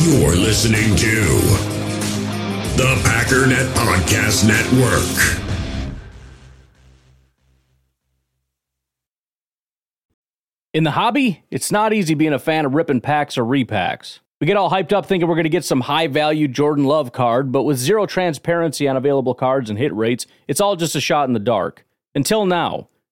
You're listening to the Packernet Podcast Network. In the hobby, it's not easy being a fan of ripping packs or repacks. We get all hyped up thinking we're going to get some high value Jordan Love card, but with zero transparency on available cards and hit rates, it's all just a shot in the dark. Until now,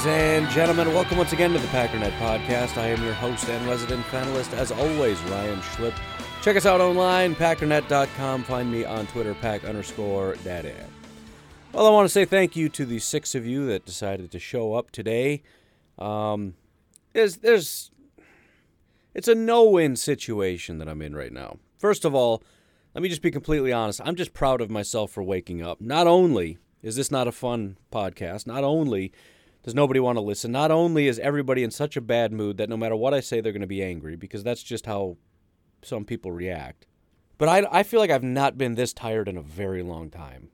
Ladies and gentlemen, welcome once again to the Packernet Podcast. I am your host and resident panelist, as always, Ryan Schlip. Check us out online, packernet.com. Find me on Twitter, pack underscore daddy. Well, I want to say thank you to the six of you that decided to show up today. Um, there's, there's, it's a no-win situation that I'm in right now. First of all, let me just be completely honest. I'm just proud of myself for waking up. Not only is this not a fun podcast, not only does nobody want to listen, not only is everybody in such a bad mood that no matter what I say, they're going to be angry because that's just how some people react. But I, I feel like I've not been this tired in a very long time.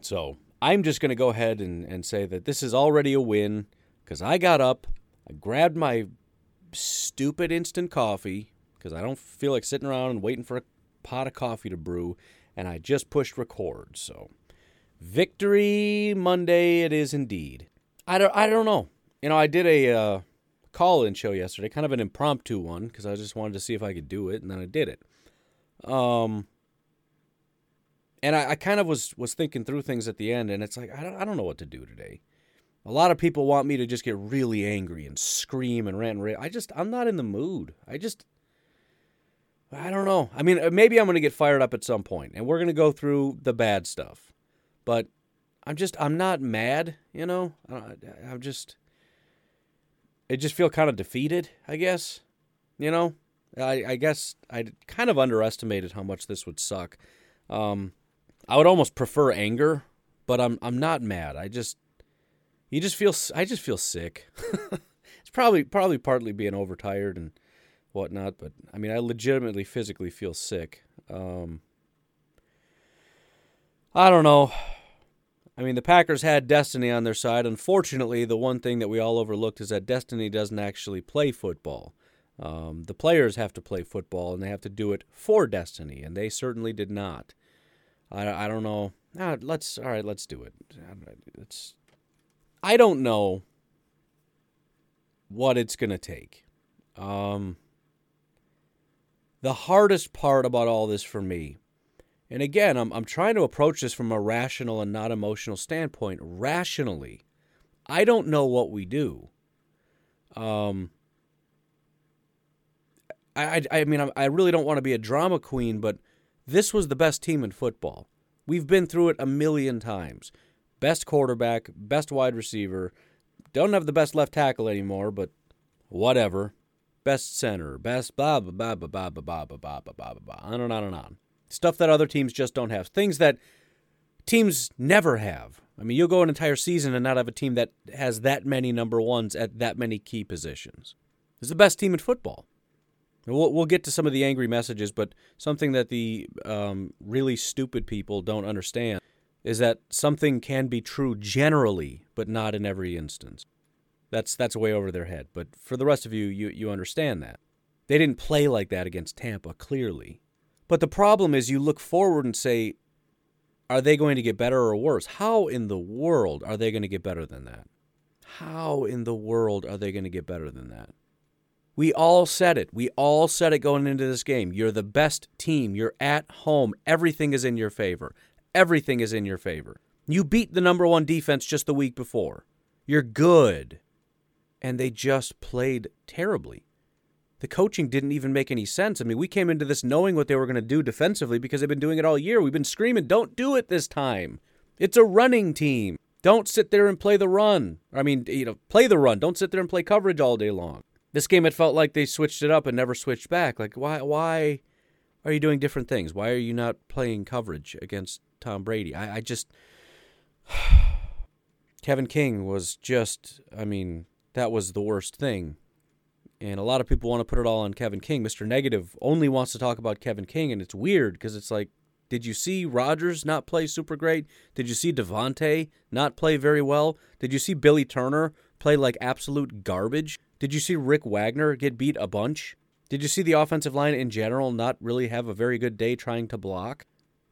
So I'm just going to go ahead and, and say that this is already a win because I got up, I grabbed my stupid instant coffee because I don't feel like sitting around and waiting for a pot of coffee to brew, and I just pushed record. So victory Monday it is indeed. I don't, I don't know. You know, I did a uh, call-in show yesterday, kind of an impromptu one because I just wanted to see if I could do it, and then I did it. Um, and I, I, kind of was was thinking through things at the end, and it's like I don't I don't know what to do today. A lot of people want me to just get really angry and scream and rant and rave. I just I'm not in the mood. I just I don't know. I mean, uh, maybe I'm going to get fired up at some point, and we're going to go through the bad stuff. But I'm just I'm not mad, you know. I'm just I just feel kind of defeated, I guess. You know, I, I guess I kind of underestimated how much this would suck. Um, I would almost prefer anger, but I'm I'm not mad. I just you just feel I just feel sick. it's probably probably partly being overtired and whatnot, but I mean I legitimately physically feel sick. Um, I don't know. I mean, the Packers had Destiny on their side. Unfortunately, the one thing that we all overlooked is that Destiny doesn't actually play football. Um, the players have to play football, and they have to do it for Destiny, and they certainly did not. I, I don't know. Ah, let's all right. Let's do it. It's. I don't know what it's gonna take. Um. The hardest part about all this for me, and again, I'm I'm trying to approach this from a rational and not emotional standpoint. Rationally, I don't know what we do. Um. I, I, I mean, I, really don't want to be a drama queen, but this was the best team in football. We've been through it a million times. Best quarterback, best wide receiver. Don't have the best left tackle anymore, but whatever. Best center, best blah blah blah blah blah blah blah blah blah blah blah on and on and on. Stuff that other teams just don't have. Things that teams never have. I mean, you'll go an entire season and not have a team that has that many number ones at that many key positions. It's the best team in football. We'll, we'll get to some of the angry messages, but something that the um, really stupid people don't understand is that something can be true generally, but not in every instance. That's that's way over their head. But for the rest of you, you you understand that. They didn't play like that against Tampa, clearly. But the problem is you look forward and say, are they going to get better or worse? How in the world are they going to get better than that? How in the world are they going to get better than that? We all said it. We all said it going into this game. You're the best team. You're at home. Everything is in your favor. Everything is in your favor. You beat the number one defense just the week before. You're good. And they just played terribly. The coaching didn't even make any sense. I mean, we came into this knowing what they were going to do defensively because they've been doing it all year. We've been screaming, don't do it this time. It's a running team. Don't sit there and play the run. I mean, you know, play the run. Don't sit there and play coverage all day long. This game, it felt like they switched it up and never switched back. Like, why? Why are you doing different things? Why are you not playing coverage against Tom Brady? I, I just. Kevin King was just. I mean, that was the worst thing. And a lot of people want to put it all on Kevin King. Mr. Negative only wants to talk about Kevin King, and it's weird because it's like, did you see Rodgers not play super great? Did you see Davante not play very well? Did you see Billy Turner play like absolute garbage? Did you see Rick Wagner get beat a bunch? Did you see the offensive line in general not really have a very good day trying to block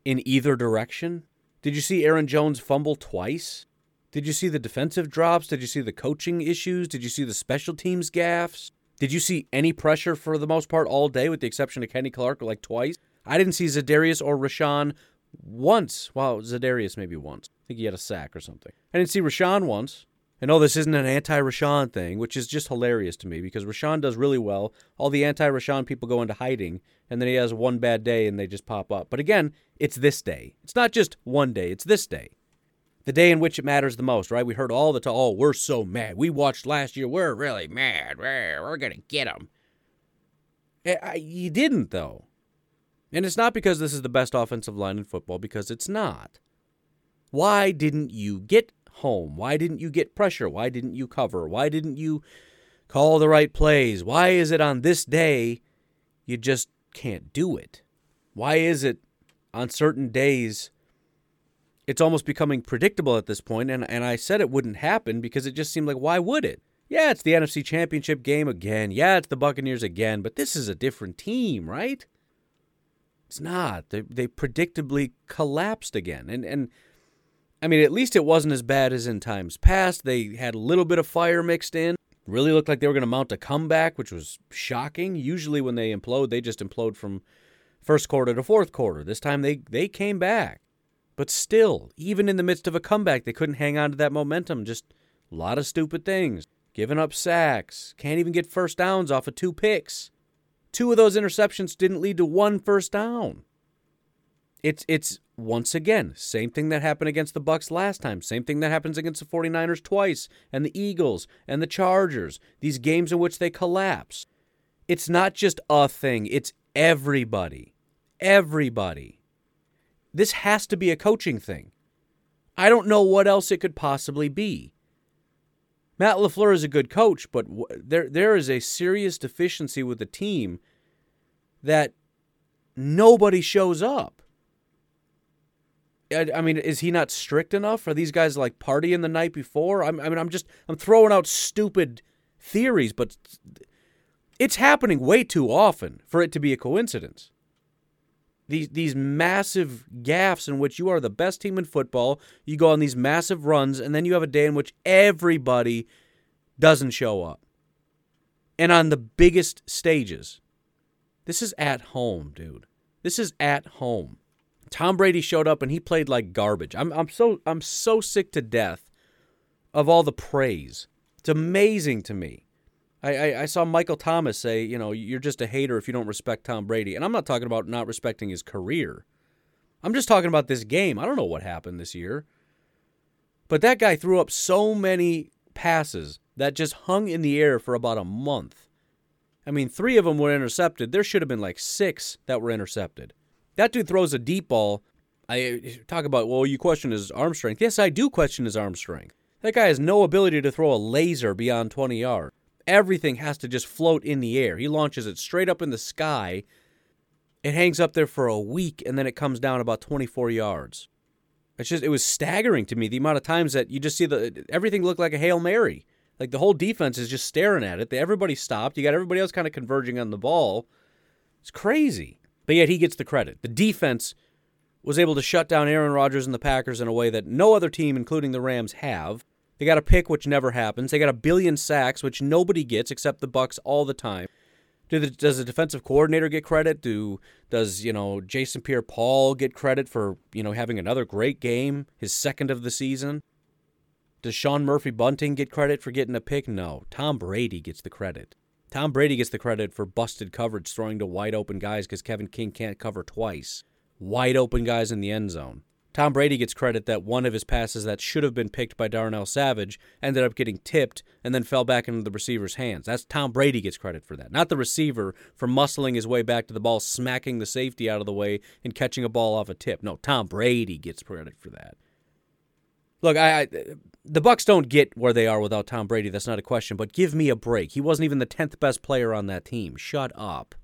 in either direction? Did you see Aaron Jones fumble twice? Did you see the defensive drops? Did you see the coaching issues? Did you see the special teams gaffes? Did you see any pressure for the most part all day, with the exception of Kenny Clark like twice? I didn't see Za'Darius or Rashan once. Wow, Za'Darius maybe once. I think he had a sack or something. I didn't see Rashan once. I know oh, this isn't an anti Rashan thing, which is just hilarious to me because Rashan does really well. All the anti Rashan people go into hiding, and then he has one bad day and they just pop up. But again, it's this day. It's not just one day, it's this day. The day in which it matters the most, right? We heard all the time, oh, we're so mad. We watched last year. We're really mad. We're, we're going to get them. Eh, you didn't, though. And it's not because this is the best offensive line in football, because it's not. Why didn't you get home? Why didn't you get pressure? Why didn't you cover? Why didn't you call the right plays? Why is it on this day you just can't do it? Why is it on certain days it's almost becoming predictable at this point and and I said it wouldn't happen because it just seemed like why would it? Yeah, it's the NFC Championship game again. Yeah, it's the Buccaneers again, but this is a different team, right? It's not. They they predictably collapsed again. And and I mean, at least it wasn't as bad as in times past. They had a little bit of fire mixed in. Really looked like they were going to mount a comeback, which was shocking. Usually, when they implode, they just implode from first quarter to fourth quarter. This time, they they came back, but still, even in the midst of a comeback, they couldn't hang on to that momentum. Just a lot of stupid things, giving up sacks, can't even get first downs off of two picks. Two of those interceptions didn't lead to one first down. It's it's once again, same thing that happened against the Bucks last time, same thing that happens against the 49ers twice and the Eagles and the Chargers, these games in which they collapse. It's not just a thing, it's everybody. Everybody. This has to be a coaching thing. I don't know what else it could possibly be. Matt LaFleur is a good coach, but there there is a serious deficiency with the team that nobody shows up. I, I, mean, is he not strict enough? Are these guys like partying the night before? I'm, I mean, I'm just I'm throwing out stupid theories, but it's happening way too often for it to be a coincidence. These these massive gaffes in which you are the best team in football, you go on these massive runs, and then you have a day in which everybody doesn't show up. And on the biggest stages. This is at home, dude. This is at home. Tom Brady showed up and he played like garbage. I'm I'm so I'm so sick to death of all the praise. It's amazing to me. I, I, I, saw Michael Thomas say, you know, you're just a hater if you don't respect Tom Brady. And I'm not talking about not respecting his career. I'm just talking about this game. I don't know what happened this year. But that guy threw up so many passes that just hung in the air for about a month. I mean, three of them were intercepted. There should have been like six that were intercepted. That dude throws a deep ball. I talk about, well, you question his arm strength. Yes, I do question his arm strength. That guy has no ability to throw a laser beyond 20 yards. Everything has to just float in the air. He launches it straight up in the sky. It hangs up there for a week and then it comes down about 24 yards. It's just it was staggering to me the amount of times that you just see the everything looked like a Hail Mary. Like the whole defense is just staring at it. Everybody stopped. You got everybody else kind of converging on the ball. It's crazy. But yet he gets the credit. The defense was able to shut down Aaron Rodgers and the Packers in a way that no other team, including the Rams, have. They got a pick which never happens. They got a billion sacks which nobody gets except the Bucks all the time. Do the, does the defensive coordinator get credit? Do does you know Jason Pierre-Paul get credit for you know having another great game, his second of the season? Does Sean Murphy Bunting get credit for getting a pick? No, Tom Brady gets the credit. Tom Brady gets the credit for busted coverage, throwing to wide open guys because Kevin King can't cover twice. Wide open guys in the end zone. Tom Brady gets credit that one of his passes that should have been picked by Darnell Savage ended up getting tipped and then fell back into the receiver's hands. That's Tom Brady gets credit for that, not the receiver for muscling his way back to the ball, smacking the safety out of the way, and catching a ball off a tip. No, Tom Brady gets credit for that. Look, I, I the Bucks don't get where they are without Tom Brady. That's not a question. But give me a break. He wasn't even the tenth best player on that team. Shut up.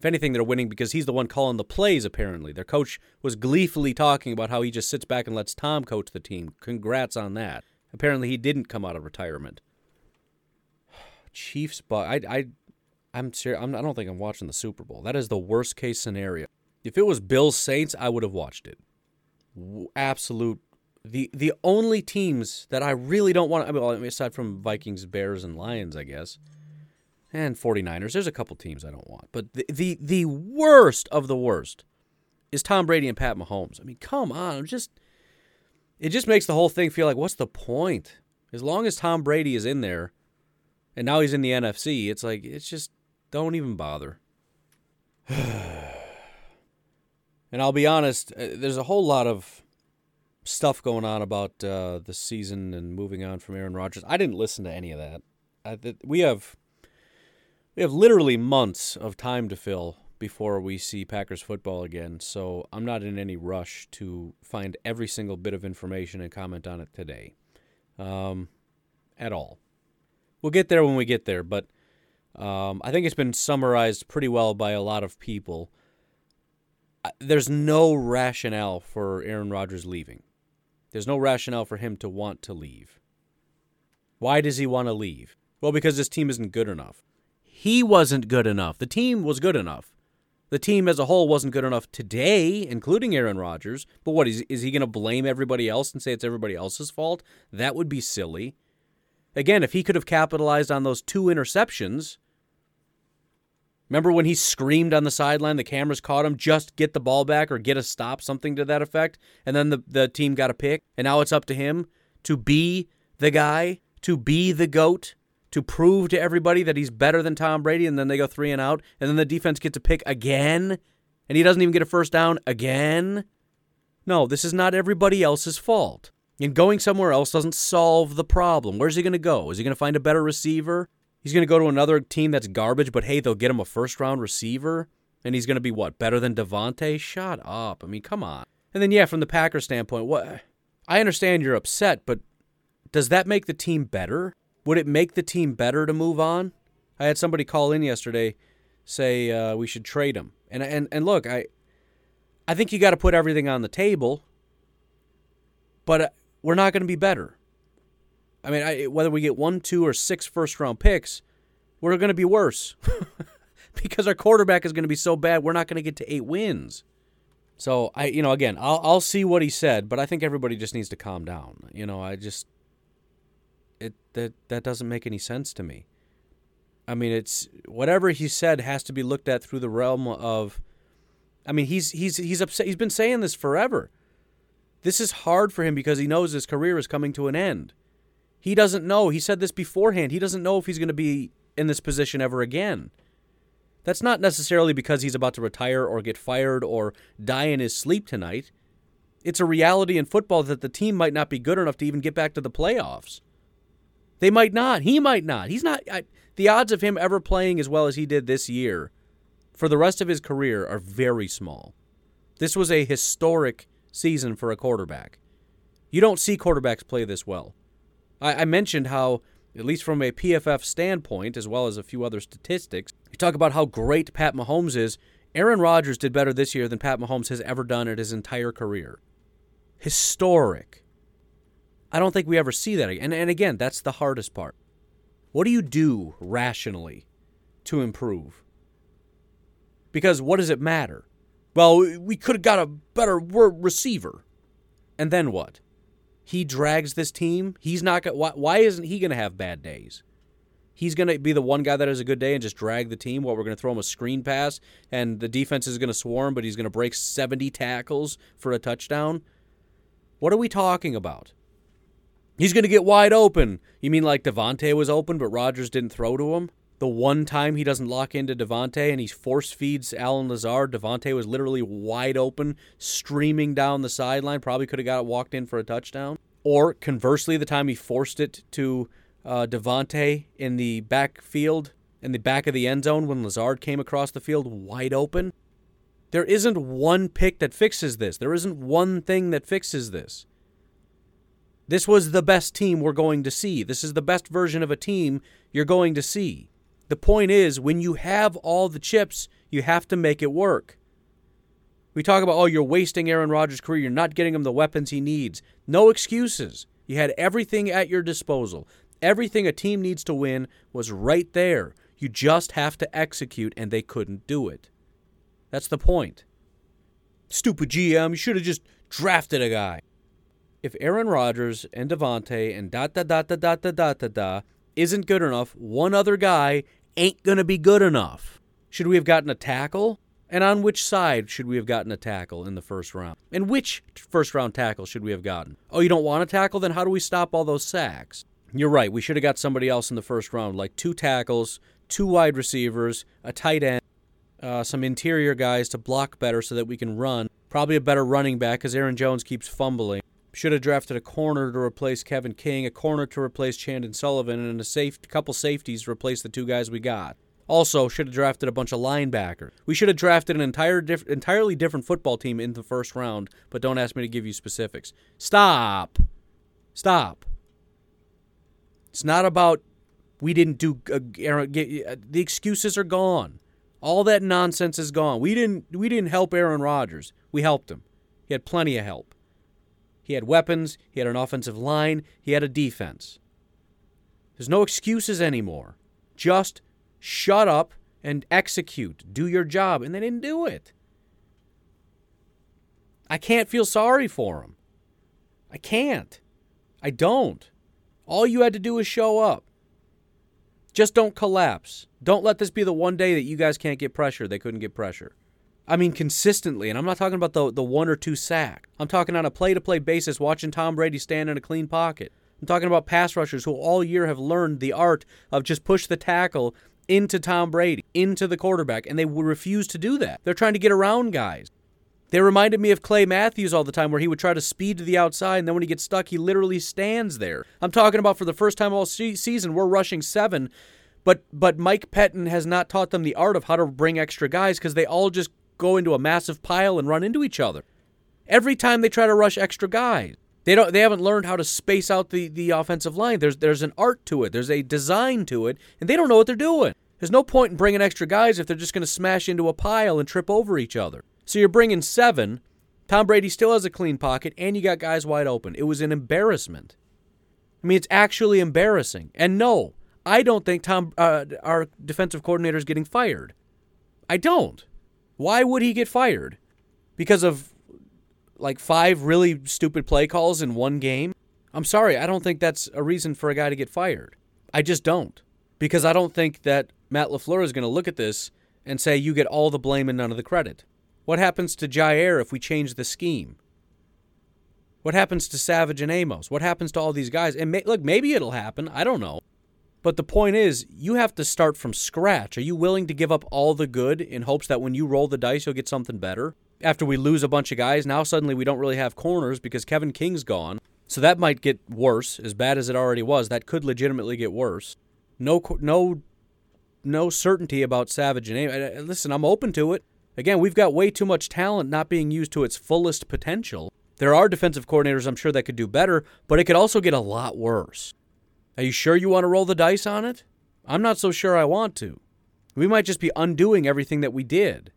If anything, they're winning because he's the one calling the plays, apparently. Their coach was gleefully talking about how he just sits back and lets Tom coach the team. Congrats on that. Apparently, he didn't come out of retirement. Chiefs, but I, I, I'm serious. I'm, I don't think I'm watching the Super Bowl. That is the worst case scenario. If it was Bills Saints, I would have watched it. Absolute. The the only teams that I really don't want. I mean, aside from Vikings, Bears, and Lions, I guess and 49ers. There's a couple teams I don't want. But the, the, the worst of the worst is Tom Brady and Pat Mahomes. I mean, come on. Just it just makes the whole thing feel like what's the point? As long as Tom Brady is in there and now he's in the NFC, it's like it's just don't even bother. and I'll be honest, uh, there's a whole lot of stuff going on about uh, the season and moving on from Aaron Rodgers. I didn't listen to any of that. I, we have we have literally months of time to fill before we see Packers football again, so I'm not in any rush to find every single bit of information and comment on it today. Um, at all. We'll get there when we get there, but um, I think it's been summarized pretty well by a lot of people. There's no rationale for Aaron Rodgers leaving. There's no rationale for him to want to leave. Why does he want to leave? Well, because his team isn't good enough he wasn't good enough. The team was good enough. The team as a whole wasn't good enough today, including Aaron Rodgers. But what is is he going to blame everybody else and say it's everybody else's fault? That would be silly. Again, if he could have capitalized on those two interceptions, remember when he screamed on the sideline, the cameras caught him, just get the ball back or get a stop, something to that effect, and then the, the team got a pick, and now it's up to him to be the guy, to be the GOAT, to prove to everybody that he's better than Tom Brady, and then they go three and out, and then the defense gets a pick again, and he doesn't even get a first down again. No, this is not everybody else's fault. And going somewhere else doesn't solve the problem. Where's he going to go? Is he going to find a better receiver? He's going to go to another team that's garbage, but hey, they'll get him a first round receiver, and he's going to be what better than Davante? Shut up! I mean, come on. And then yeah, from the Packers standpoint, what? I understand you're upset, but does that make the team better? Would it make the team better to move on? I had somebody call in yesterday say uh, we should trade him. And and and look, I I think you got to put everything on the table. But uh, we're not going to be better. I mean, I, whether we get one, two, or six first round picks, we're going to be worse because our quarterback is going to be so bad. We're not going to get to eight wins. So I, you know, again, I'll I'll see what he said, but I think everybody just needs to calm down. You know, I just it that that doesn't make any sense to me. I mean, it's whatever he said has to be looked at through the realm of. I mean, he's he's he's upset. He's been saying this forever. This is hard for him because he knows his career is coming to an end. He doesn't know. He said this beforehand. He doesn't know if he's going to be in this position ever again. That's not necessarily because he's about to retire or get fired or die in his sleep tonight. It's a reality in football that the team might not be good enough to even get back to the playoffs. They might not. He might not. He's not. I, the odds of him ever playing as well as he did this year for the rest of his career are very small. This was a historic season for a quarterback. You don't see quarterbacks play this well. I, I mentioned how, at least from a PFF standpoint, as well as a few other statistics, you talk about how great Pat Mahomes is. Aaron Rodgers did better this year than Pat Mahomes has ever done in his entire career. Historic. I don't think we ever see that again. And, and again, that's the hardest part. What do you do rationally to improve? Because what does it matter? Well, we could have got a better receiver. And then what? He drags this team. He's not going why, why isn't he going to have bad days? he's going to be the one guy that has a good day and just drag the team while we're going to throw him a screen pass and the defense is going to swarm, but he's going to break 70 tackles for a touchdown? What are we talking about? He's going to get wide open. You mean like Davante was open, but Rodgers didn't throw to him? The one time he doesn't lock into Davante and he force feeds Allen Lazard, Davante was literally wide open, streaming down the sideline. Probably could have got it walked in for a touchdown. Or conversely, the time he forced it to uh, in the backfield, in the back of the end zone when Lazard came across the field wide open. There isn't one pick that fixes this. There isn't one thing that fixes this. This was the best team we're going to see. This is the best version of a team you're going to see. The point is, when you have all the chips, you have to make it work. We talk about, oh, you're wasting Aaron Rodgers' career. You're not getting him the weapons he needs. No excuses. You had everything at your disposal. Everything a team needs to win was right there. You just have to execute, and they couldn't do it. That's the point. Stupid GM, you should have just drafted a guy if Aaron Rodgers and Davante and da da da da da da da da isn't good enough, one other guy ain't gonna be good enough. Should we have gotten a tackle? And on which side should we have gotten a tackle in the first round? And which first round tackle should we have gotten? Oh, you don't want a tackle? Then how do we stop all those sacks? You're right. We should have got somebody else in the first round, like two tackles, two wide receivers, a tight end, uh, some interior guys to block better so that we can run. Probably a better running back because Aaron Jones keeps fumbling. Should have drafted a corner to replace Kevin King, a corner to replace Chandon Sullivan, and a safe couple safeties to replace the two guys we got. Also, should have drafted a bunch of linebackers. We should have drafted an entire diff- entirely different football team in the first round, but don't ask me to give you specifics. Stop. Stop. It's not about we didn't do uh, uh, the excuses are gone. All that nonsense is gone. We didn't we didn't help Aaron Rodgers. We helped him. He had plenty of help. He had weapons, he had an offensive line, he had a defense. There's no excuses anymore. Just shut up and execute. Do your job. And they didn't do it. I can't feel sorry for him. I can't. I don't. All you had to do was show up. Just don't collapse. Don't let this be the one day that you guys can't get pressure. They couldn't get pressure. I mean, consistently. And I'm not talking about the, the one or two sack. I'm talking on a play to play basis, watching Tom Brady stand in a clean pocket. I'm talking about pass rushers who all year have learned the art of just push the tackle into Tom Brady, into the quarterback, and they refuse to do that. They're trying to get around guys. They reminded me of Clay Matthews all the time, where he would try to speed to the outside, and then when he gets stuck, he literally stands there. I'm talking about for the first time all season, we're rushing seven, but but Mike Pettine has not taught them the art of how to bring extra guys because they all just go into a massive pile and run into each other. Every time they try to rush extra guys, they don't. They haven't learned how to space out the the offensive line. There's there's an art to it. There's a design to it, and they don't know what they're doing. There's no point in bringing extra guys if they're just going to smash into a pile and trip over each other. So you're bringing seven. Tom Brady still has a clean pocket, and you got guys wide open. It was an embarrassment. I mean, it's actually embarrassing. And no, I don't think Tom, uh, our defensive coordinator, is getting fired. I don't. Why would he get fired? Because of like five really stupid play calls in one game? I'm sorry, I don't think that's a reason for a guy to get fired. I just don't. Because I don't think that Matt LaFleur is going to look at this and say you get all the blame and none of the credit. What happens to Jair if we change the scheme? What happens to Savage and Amos? What happens to all these guys? And may, look, maybe it'll happen. I don't know. But the point is, you have to start from scratch. Are you willing to give up all the good in hopes that when you roll the dice, you'll get something better? After we lose a bunch of guys, now suddenly we don't really have corners because Kevin King's gone. So that might get worse, as bad as it already was. That could legitimately get worse. No, no, no certainty about Savage and Amos. Listen, I'm open to it. Again, we've got way too much talent not being used to its fullest potential. There are defensive coordinators I'm sure that could do better, but it could also get a lot worse. Are you sure you want to roll the dice on it? I'm not so sure I want to. We might just be undoing everything that we did.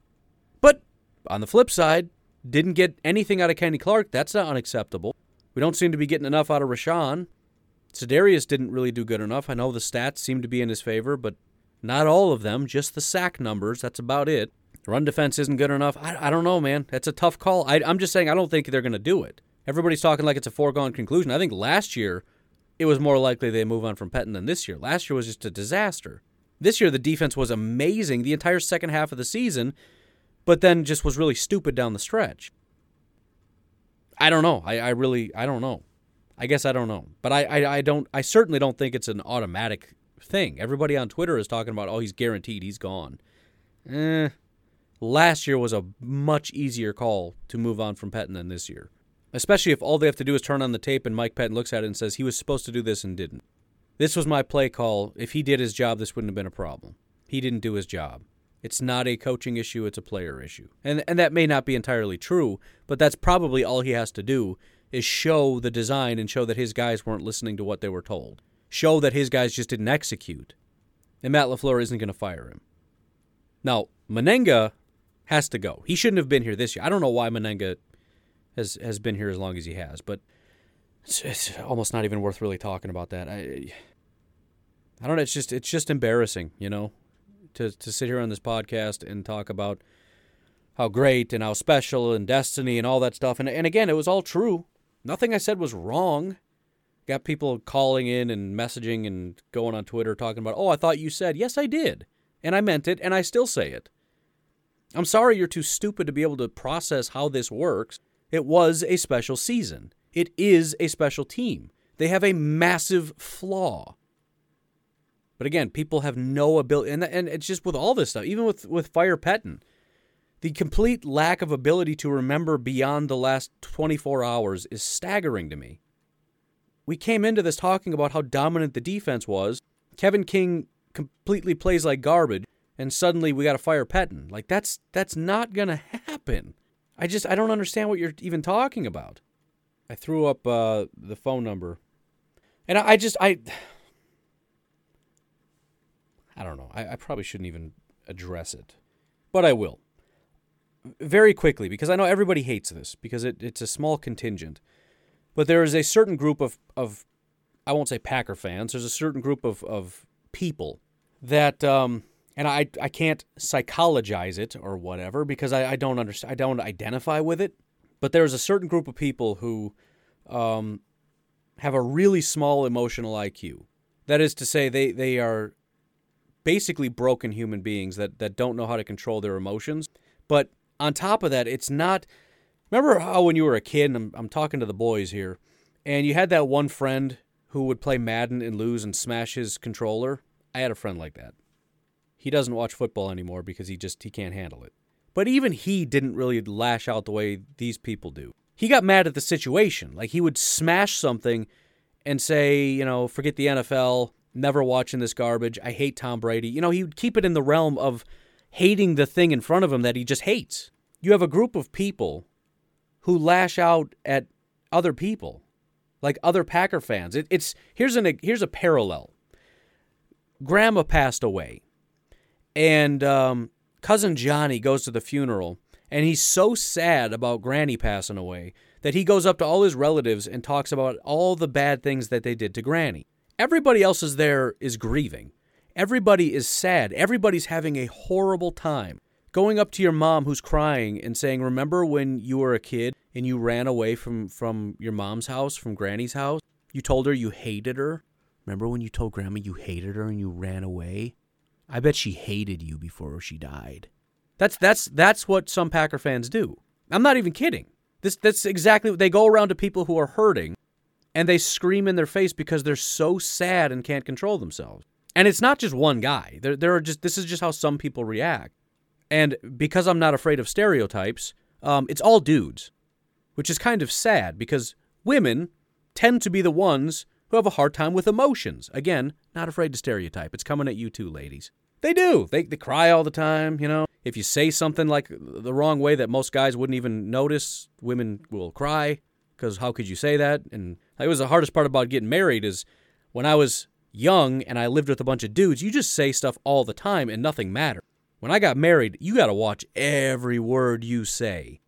But on the flip side, didn't get anything out of Kenny Clark. That's not unacceptable. We don't seem to be getting enough out of Rashan. Za'Darius didn't really do good enough. I know the stats seem to be in his favor, but not all of them, just the sack numbers. That's about it. Run defense isn't good enough. I, I don't know, man. That's a tough call. I, I'm just saying I don't think they're going to do it. Everybody's talking like it's a foregone conclusion. I think last year it was more likely they move on from Pettine than this year. Last year was just a disaster. This year, the defense was amazing the entire second half of the season, but then just was really stupid down the stretch. I don't know. I, I really, I don't know. I guess I don't know. But I, I, I don't, I certainly don't think it's an automatic thing. Everybody on Twitter is talking about, oh, he's guaranteed, he's gone. Eh, last year was a much easier call to move on from Pettine than this year. Especially if all they have to do is turn on the tape and Mike Pettine looks at it and says he was supposed to do this and didn't. This was my play call. If he did his job, this wouldn't have been a problem. He didn't do his job. It's not a coaching issue, it's a player issue. And and that may not be entirely true, but that's probably all he has to do is show the design and show that his guys weren't listening to what they were told. Show that his guys just didn't execute. And Matt LaFleur isn't going to fire him. Now, Mennenga has to go. He shouldn't have been here this year. I don't know why Mennenga has has been here as long as he has, but it's, it's almost not even worth really talking about that. I I don't know. It's just it's just embarrassing, you know, to to sit here on this podcast and talk about how great and how special and destiny and all that stuff. And and again, it was all true. Nothing I said was wrong. Got people calling in and messaging and going on Twitter talking about, "Oh, I thought you said." Yes, I did. And I meant it and I still say it. I'm sorry you're too stupid to be able to process how this works. It was a special season. It is a special team. They have a massive flaw. But again, people have no ability, and, and it's just with all this stuff, even with, with Fire Pettine, the complete lack of ability to remember beyond the last 24 hours is staggering to me. We came into this talking about how dominant the defense was. Kevin King completely plays like garbage, and suddenly we got to fire Pettine. Like that's that's not gonna happen. I just I don't understand what you're even talking about. I threw up uh, the phone number, and I, I just I I don't know. I, I probably shouldn't even address it, but I will very quickly because I know everybody hates this because it, it's a small contingent. But there is a certain group of, of I won't say Packer fans. There's a certain group of, of people that um, and I I can't psychologize it or whatever because I, I don't understand I don't identify with it. But there's a certain group of people who um, have a really small emotional IQ. That is to say, they they are basically broken human beings that that don't know how to control their emotions. But on top of that, it's not. Remember how when you were a kid, and I'm, I'm talking to the boys here, and you had that one friend who would play Madden and lose and smash his controller? I had a friend like that. He doesn't watch football anymore because he just he can't handle it. But even he didn't really lash out the way these people do. He got mad at the situation. Like he would smash something and say, you know, forget the NFL, never watching this garbage. I hate Tom Brady. You know, he would keep it in the realm of hating the thing in front of him that he just hates. You have a group of people who lash out at other people, like other Packer fans. It, it's here's an here's a parallel. Grandma passed away, and um, cousin Johnny goes to the funeral, and he's so sad about Granny passing away that he goes up to all his relatives and talks about all the bad things that they did to Granny. Everybody else is there is grieving. Everybody is sad. Everybody's having a horrible time. Going up to your mom who's crying and saying, Remember when you were a kid and you ran away from, from your mom's house, from Granny's house? You told her you hated her? Remember when you told Grandma you hated her and you ran away? I bet she hated you before she died. That's that's that's what some Packer fans do. I'm not even kidding. This that's exactly what they go around to people who are hurting and they scream in their face because they're so sad and can't control themselves. And it's not just one guy. There, there are just this is just how some people react. And because I'm not afraid of stereotypes, um, it's all dudes, which is kind of sad because women tend to be the ones who have a hard time with emotions. Again, not afraid to stereotype. It's coming at you too, ladies. They do. They, they cry all the time, you know. If you say something like the wrong way that most guys wouldn't even notice, women will cry because how could you say that? And it was the hardest part about getting married is when I was young and I lived with a bunch of dudes, you just say stuff all the time and nothing mattered. When I got married, you got to watch every word you say.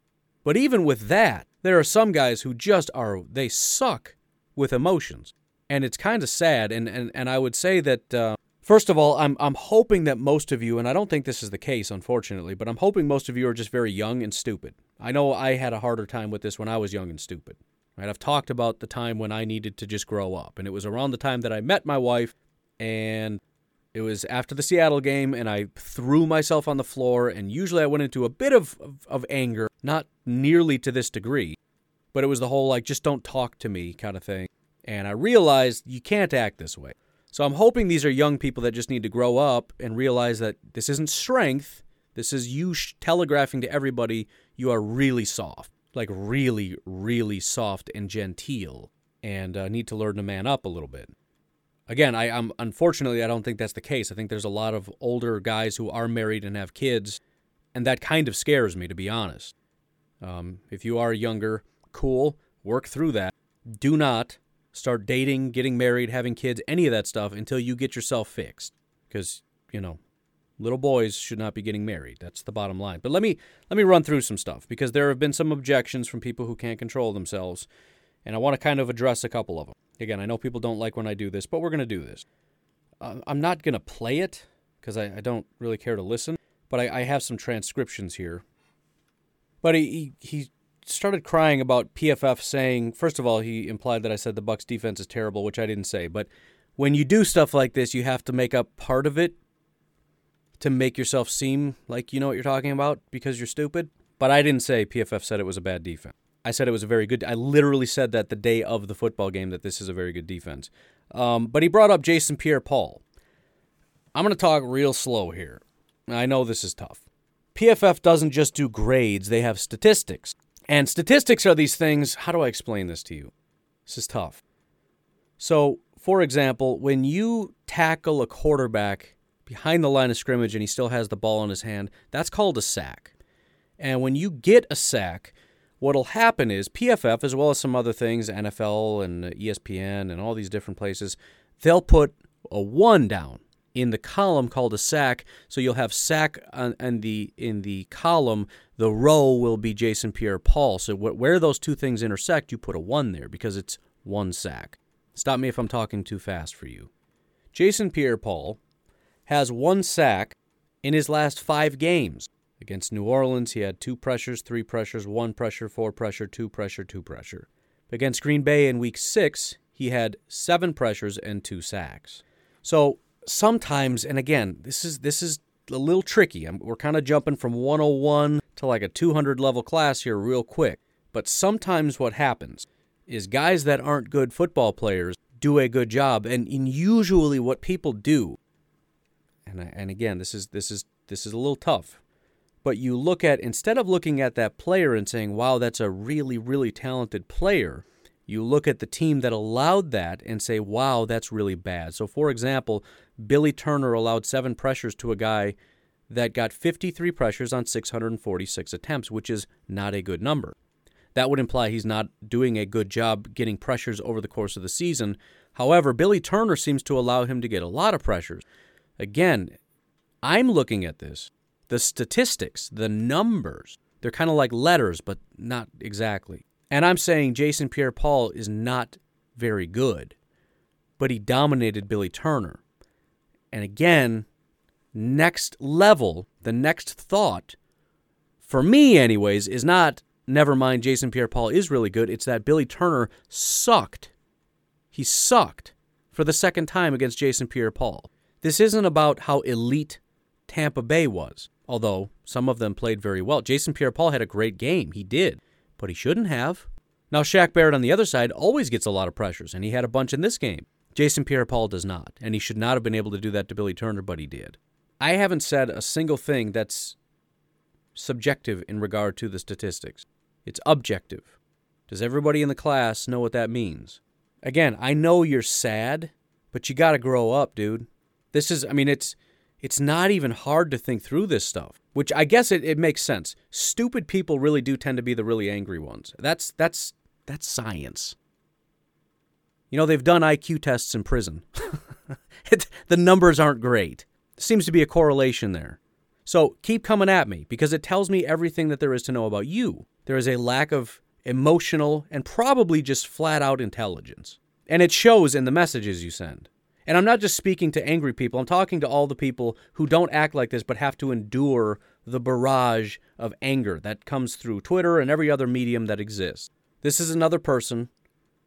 But even with that, there are some guys who just are, they suck with emotions. And it's kind of sad. And, and, and I would say that, uh, first of all, I'm, I'm hoping that most of you, and I don't think this is the case, unfortunately, but I'm hoping most of you are just very young and stupid. I know I had a harder time with this when I was young and stupid. Right? I've talked about the time when I needed to just grow up, and it was around the time that I met my wife, and it was after the Seattle game, and I threw myself on the floor, and usually I went into a bit of, of, of anger, not nearly to this degree, but it was the whole like, just don't talk to me kind of thing. And I realized you can't act this way. So I'm hoping these are young people that just need to grow up and realize that this isn't strength. This is you sh- telegraphing to everybody you are really soft, like really, really soft and genteel, and uh, need to learn to man up a little bit. Again, I, am unfortunately I don't think that's the case. I think there's a lot of older guys who are married and have kids, and that kind of scares me, to be honest. Um, if you are younger, cool, work through that. Do not start dating, getting married, having kids, any of that stuff until you get yourself fixed. Because, you know, little boys should not be getting married. That's the bottom line. But let me let me run through some stuff because there have been some objections from people who can't control themselves, and I want to kind of address a couple of them. Again, I know people don't like when I do this, but we're going to do this. Uh, I'm not going to play it because I, I, don't really care to listen, but I, I have some transcriptions here. But he, he, he started crying about PFF saying, first of all, he implied that I said the Bucks defense is terrible, which I didn't say. But when you do stuff like this, you have to make up part of it to make yourself seem like you know what you're talking about because you're stupid. But I didn't say PFF said it was a bad defense. I said it was a very good. I literally said that the day of the football game that this is a very good defense. Um, but he brought up Jason Pierre-Paul. I'm going to talk real slow here. I know this is tough. PFF doesn't just do grades; they have statistics. And statistics are these things. How do I explain this to you? This is tough. So, for example, when you tackle a quarterback behind the line of scrimmage and he still has the ball in his hand, that's called a sack. And when you get a sack, what'll happen is PFF, as well as some other things, NFL and ESPN and all these different places, they'll put a one down in the column called a sack. So you'll have sack uh, on, on the in the column. The row will be Jason Pierre-Paul. So wh- where those two things intersect, you put a one there because it's one sack. Stop me if I'm talking too fast for you. Jason Pierre-Paul has one sack in his last five games. Against New Orleans, he had two pressures, three pressures, one pressure, four pressure, two pressure, two pressure. Against Green Bay in week six, he had seven pressures and two sacks. So sometimes, and again, this is this is a little tricky. I'm, we're kind of jumping from 101 to like a 200 level class here real quick. But sometimes what happens is guys that aren't good football players do a good job, and, and usually what people do, and and again, this is this is this is a little tough. But you look at instead of looking at that player and saying, "Wow, that's a really really talented player," you look at the team that allowed that and say, wow, that's really bad. So, for example, Billy Turner allowed seven pressures to a guy that got 53 pressures on 646 attempts, which is not a good number. That would imply he's not doing a good job getting pressures over the course of the season. However, Billy Turner seems to allow him to get a lot of pressures. Again, I'm looking at this. The statistics, the numbers, they're kind of like letters, but not exactly. And I'm saying Jason Pierre Paul is not very good, but he dominated Billy Turner. And again, next level, the next thought, for me, anyways, is not never mind Jason Pierre Paul is really good. It's that Billy Turner sucked. He sucked for the second time against Jason Pierre Paul. This isn't about how elite Tampa Bay was, although some of them played very well. Jason Pierre Paul had a great game. He did but he shouldn't have. Now, Shaq Barrett on the other side always gets a lot of pressures, and he had a bunch in this game. Jason Pierre Paul does not, and he should not have been able to do that to Billy Turner, but he did. I haven't said a single thing that's subjective in regard to the statistics. It's objective. Does everybody in the class know what that means? Again, I know you're sad, but you got to grow up, dude. This is, I mean, it's it's not even hard to think through this stuff which i guess it, it makes sense stupid people really do tend to be the really angry ones that's that's that's science you know they've done iq tests in prison. It, the numbers aren't great. Seems to be a correlation there. So keep coming at me because it tells me everything that there is to know about you. There is a lack of emotional and probably just flat out intelligence. And it shows in the messages you send. And I'm not just speaking to angry people, I'm talking to all the people who don't act like this but have to endure the barrage of anger that comes through Twitter and every other medium that exists. This is another person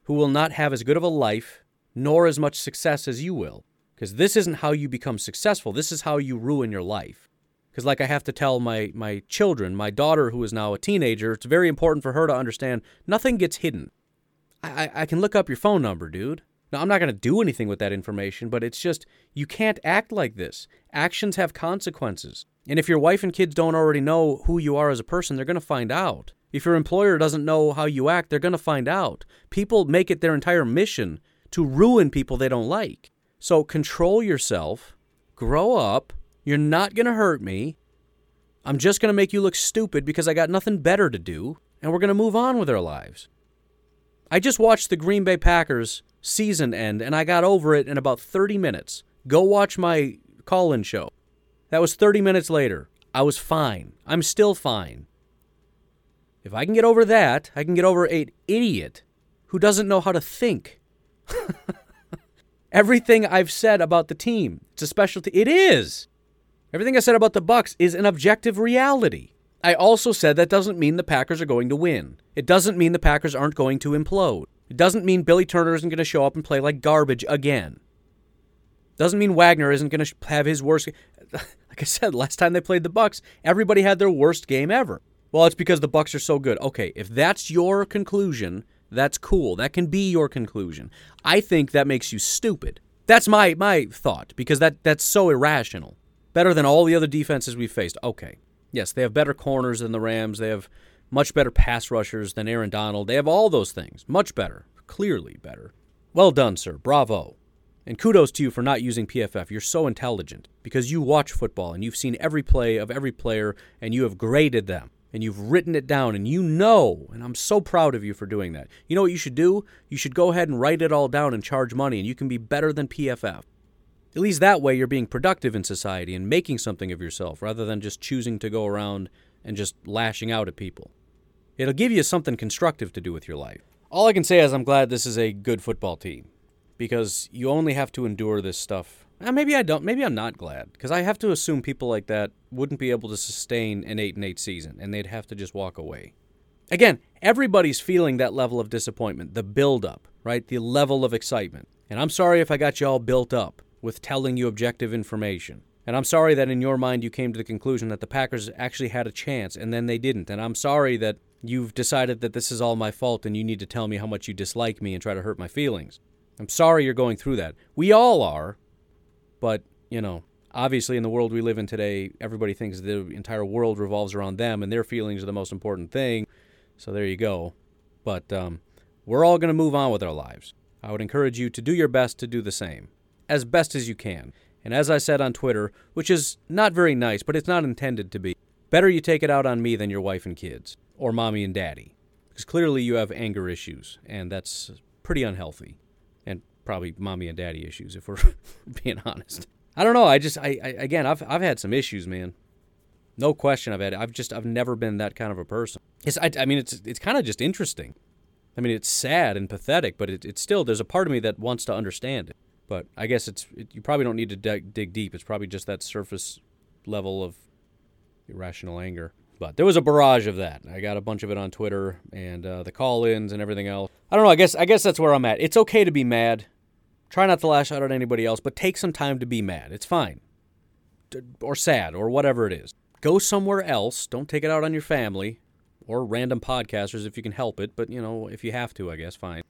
who will not have as good of a life nor as much success as you will. Because this isn't how you become successful. This is how you ruin your life. Because, like I have to tell my, my children, my daughter, who is now a teenager, it's very important for her to understand nothing gets hidden. I, I, can look up your phone number, dude. Now, I'm not going to do anything with that information, but it's just, you can't act like this. Actions have consequences. And if your wife and kids don't already know who you are as a person, they're going to find out. If your employer doesn't know how you act, they're going to find out. People make it their entire mission to ruin people they don't like. So control yourself, grow up. You're not going to hurt me. I'm just going to make you look stupid because I got nothing better to do, and we're going to move on with our lives. I just watched the Green Bay Packers season end, and I got over it in about 30 minutes. Go watch my call in show. That was 30 minutes later. I was fine. I'm still fine. If I can get over that, I can get over an idiot who doesn't know how to think. Everything I've said about the team, it's a specialty. It is. Everything I said about the Bucs is an objective reality. I also said that doesn't mean the Packers are going to win. It doesn't mean the Packers aren't going to implode. It doesn't mean Billy Turner isn't going to show up and play like garbage again. Doesn't mean Wagner isn't going to have his worst. Like I said, last time they played the Bucs, everybody had their worst game ever. Well, it's because the Bucs are so good. Okay, if that's your conclusion, that's cool. That can be your conclusion. I think that makes you stupid. That's my my thought because that that's so irrational. Better than all the other defenses we've faced. Okay. Yes, they have better corners than the Rams. They have much better pass rushers than Aaron Donald. They have all those things. Much better. Clearly better. Well done, sir. Bravo. And kudos to you for not using PFF. You're so intelligent because you watch football and you've seen every play of every player and you have graded them and you've written it down and you know, and I'm so proud of you for doing that. You know what you should do? You should go ahead and write it all down and charge money and you can be better than PFF. At least that way you're being productive in society and making something of yourself rather than just choosing to go around and just lashing out at people. It'll give you something constructive to do with your life. All I can say is I'm glad this is a good football team because you only have to endure this stuff. Uh, maybe I don't. Maybe I'm not glad because I have to assume people like that wouldn't be able to sustain an eight and eight season, and they'd have to just walk away. Again, everybody's feeling that level of disappointment, the build up, right? The level of excitement. And I'm sorry if I got you all built up with telling you objective information. And I'm sorry that in your mind you came to the conclusion that the Packers actually had a chance and then they didn't. And I'm sorry that you've decided that this is all my fault and you need to tell me how much you dislike me and try to hurt my feelings. I'm sorry you're going through that. We all are. But, you know, obviously in the world we live in today, everybody thinks the entire world revolves around them and their feelings are the most important thing. So there you go. But um, we're all going to move on with our lives. I would encourage you to do your best to do the same, as best as you can. And as I said on Twitter, which is not very nice, but it's not intended to be, better you take it out on me than your wife and kids, or mommy and daddy. Because clearly you have anger issues, and that's pretty unhealthy probably mommy and daddy issues if we're being honest. I don't know. I just I, I, again I've I've had some issues, man. No question I've had. I've just I've never been that kind of a person. It's I, I mean it's it's kind of just interesting. I mean it's sad and pathetic, but it, it's still there's a part of me that wants to understand it. But I guess it's it, you probably don't need to dig, dig deep. It's probably just that surface level of irrational anger. But there was a barrage of that. I got a bunch of it on Twitter and uh, the call-ins and everything else. I don't know. I guess I guess that's where I'm at. It's okay to be mad. Try not to lash out at anybody else, but take some time to be mad. It's fine. Or sad, or whatever it is. Go somewhere else. Don't take it out on your family or random podcasters if you can help it, but you know, if you have to, I guess, fine.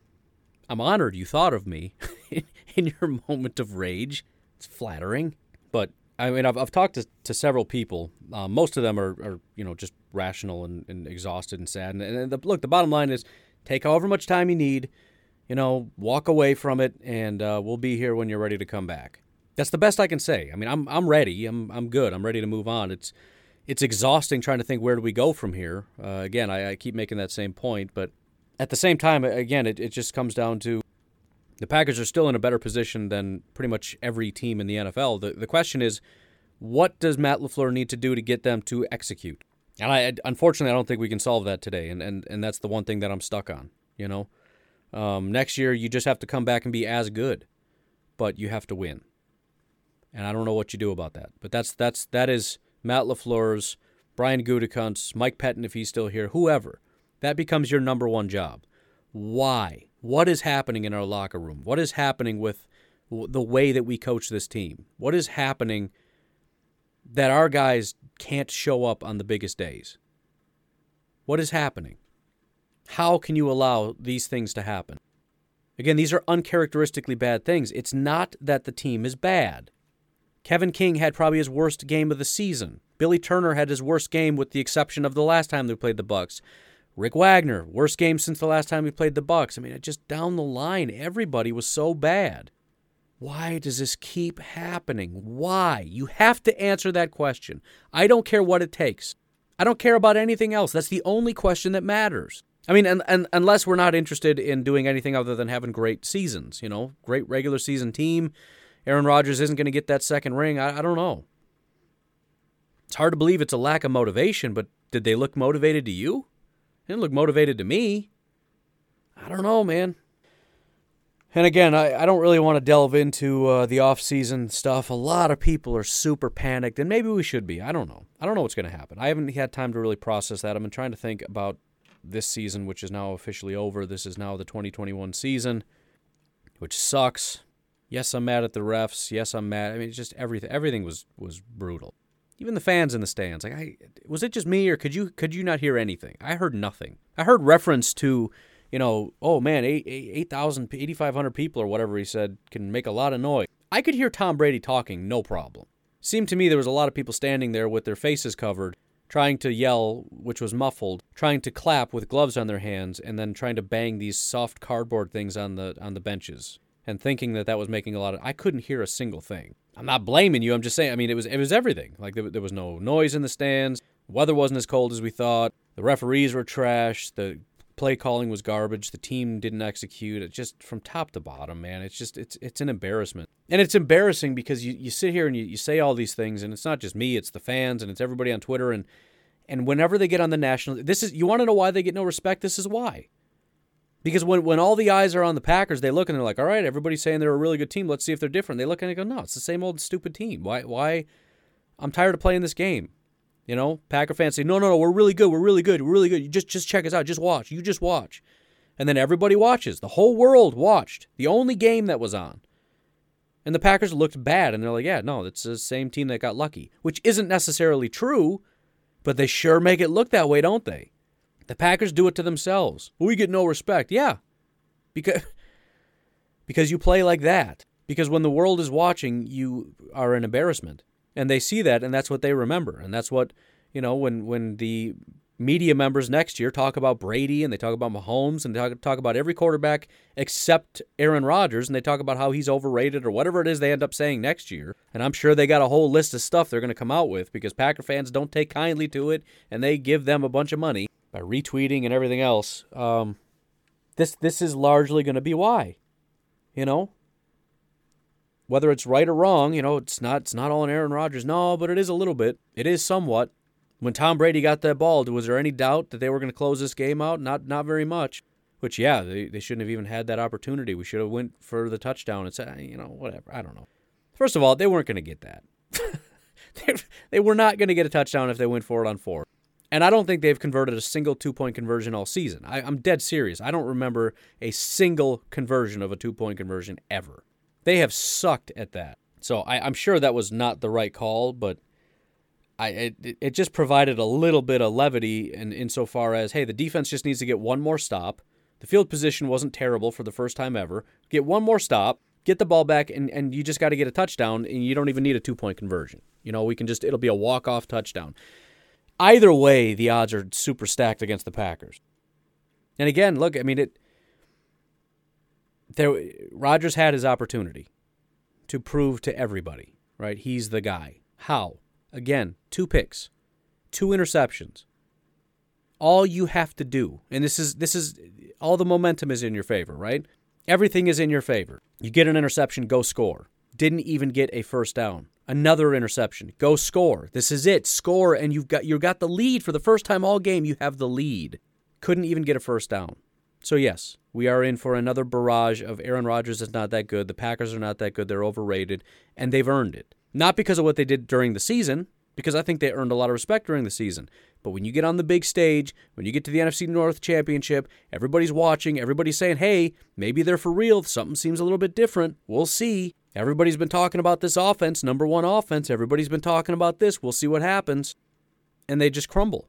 I'm honored you thought of me in your moment of rage. It's flattering. But I mean, I've, I've talked to, to several people. Uh, most of them are, are, you know, just rational and, and exhausted and sad. And, and the, look, the bottom line is take however much time you need you know, walk away from it, and uh, we'll be here when you're ready to come back. That's the best I can say. I mean, I'm I'm ready. I'm I'm good. I'm ready to move on. It's it's exhausting trying to think where do we go from here. Uh, again, I, I, keep making that same point, but at the same time, again, it, it just comes down to the Packers are still in a better position than pretty much every team in the NFL. The the question is, what does Matt LaFleur need to do to get them to execute? And I unfortunately I don't think we can solve that today, and and and that's the one thing that I'm stuck on. You know, um, next year, you just have to come back and be as good, but you have to win. And I don't know what you do about that. But that's that's that is Matt LaFleur's, Brian Gutekunst, Mike Pettine if he's still here, whoever. That becomes your number one job. Why? What is happening in our locker room? What is happening with the way that we coach this team? What is happening that our guys can't show up on the biggest days? What is happening? How can you allow these things to happen? Again, these are uncharacteristically bad things. It's not that the team is bad. Kevin King had probably his worst game of the season. Billy Turner had his worst game with the exception of the last time they played the Bucs. Rick Wagner, worst game since the last time we played the Bucs. I mean, just down the line, everybody was so bad. Why does this keep happening? Why? You have to answer that question. I don't care what it takes. I don't care about anything else. That's the only question that matters. I mean, and, and unless we're not interested in doing anything other than having great seasons, you know, great regular season team. Aaron Rodgers isn't going to get that second ring. I, I don't know. It's hard to believe it's a lack of motivation, but did they look motivated to you? They didn't look motivated to me. I don't know, man. And again, I, I don't really want to delve into uh, the off-season stuff. A lot of people are super panicked, and maybe we should be. I don't know. I don't know what's going to happen. I haven't had time to really process that. I've been trying to think about this season, which is now officially over. This is now the 2021 season, which sucks. Yes, I'm mad at the refs. Yes, I'm mad. I mean, just everything. Everything was was brutal. Even the fans in the stands. Like, I was it just me, or could you could you not hear anything? I heard nothing. I heard reference to, you know, oh man, 8,000, 8,500 people or whatever he said can make a lot of noise. I could hear Tom Brady talking, no problem. Seemed to me there was a lot of people standing there with their faces covered trying to yell, which was muffled, trying to clap with gloves on their hands, and then trying to bang these soft cardboard things on the on the benches, and thinking that that was making a lot of. I couldn't hear a single thing. I'm not blaming you. I'm just saying. I mean, it was it was everything. Like there, there was no noise in the stands. The weather wasn't as cold as we thought. The referees were trash. The play calling was garbage. The team didn't execute. It just from top to bottom, man. It's just it's it's an embarrassment. And it's embarrassing because you, you sit here and you, you say all these things and it's not just me, it's the fans and it's everybody on Twitter and and whenever they get on the national this is you want to know why they get no respect? This is why. Because when, when all the eyes are on the Packers, they look and they're like, all right, everybody's saying they're a really good team. Let's see if they're different. They look and they go, no, it's the same old stupid team. Why? Why? I'm tired of playing this game. You know, Packer fans say, no, no, no, we're really good. We're really good. We're really good. You just, just check us out. Just watch. You just watch. And then everybody watches. The whole world watched. The only game that was on. And the Packers looked bad. And they're like, yeah, no, it's the same team that got lucky, which isn't necessarily true, but they sure make it look that way, don't they? The Packers do it to themselves. We get no respect. Yeah. Because because you play like that. Because when the world is watching, you are an embarrassment. And they see that and that's what they remember. And that's what, you know, when when the media members next year talk about Brady and they talk about Mahomes and they talk, talk about every quarterback except Aaron Rodgers and they talk about how he's overrated or whatever it is they end up saying next year. And I'm sure they got a whole list of stuff they're going to come out with because Packer fans don't take kindly to it and they give them a bunch of money by retweeting and everything else. Um, this this is largely going to be why, you know. Whether it's right or wrong, you know, it's not it's not all on Aaron Rodgers. No, but it is a little bit. It is somewhat. When Tom Brady got that ball, was there any doubt that they were going to close this game out? Not not very much. Which yeah, they, they shouldn't have even had that opportunity. We should have went for the touchdown said, you know, whatever. I don't know. First of all, they weren't going to get that. they, they were not going to get a touchdown if they went for it on four. And I don't think they've converted a single two point conversion all season. I, am dead serious. I don't remember a single conversion of a two point conversion ever. They have sucked at that. So I, am sure that was not the right call, but I it, it just provided a little bit of levity in insofar as hey, the defense just needs to get one more stop. The field position wasn't terrible for the first time ever. Get one more stop, get the ball back, and, and you just got to get a touchdown, and you don't even need a two point conversion. You know, we can just, it'll be a walk off touchdown. Either way, the odds are super stacked against the Packers. And again, look, I mean, it. There, Rodgers had his opportunity to prove to everybody, right? He's the guy. How? Again, two picks, two interceptions. All you have to do, and this is this is all the momentum is in your favor, right? Everything is in your favor. You get an interception, go score. Didn't even get a first down. Another interception. Go score. This is it. Score and you've got you've got the lead for the first time all game. You have the lead. Couldn't even get a first down. So yes, we are in for another barrage of Aaron Rodgers is not that good. The Packers are not that good. They're overrated and they've earned it. Not because of what they did during the season, because I think they earned a lot of respect during the season. But when you get on the big stage, when you get to the NFC North Championship, everybody's watching, everybody's saying, hey, maybe they're for real. Something seems a little bit different. We'll see. Everybody's been talking about this offense, number one offense. Everybody's been talking about this. We'll see what happens. And they just crumble.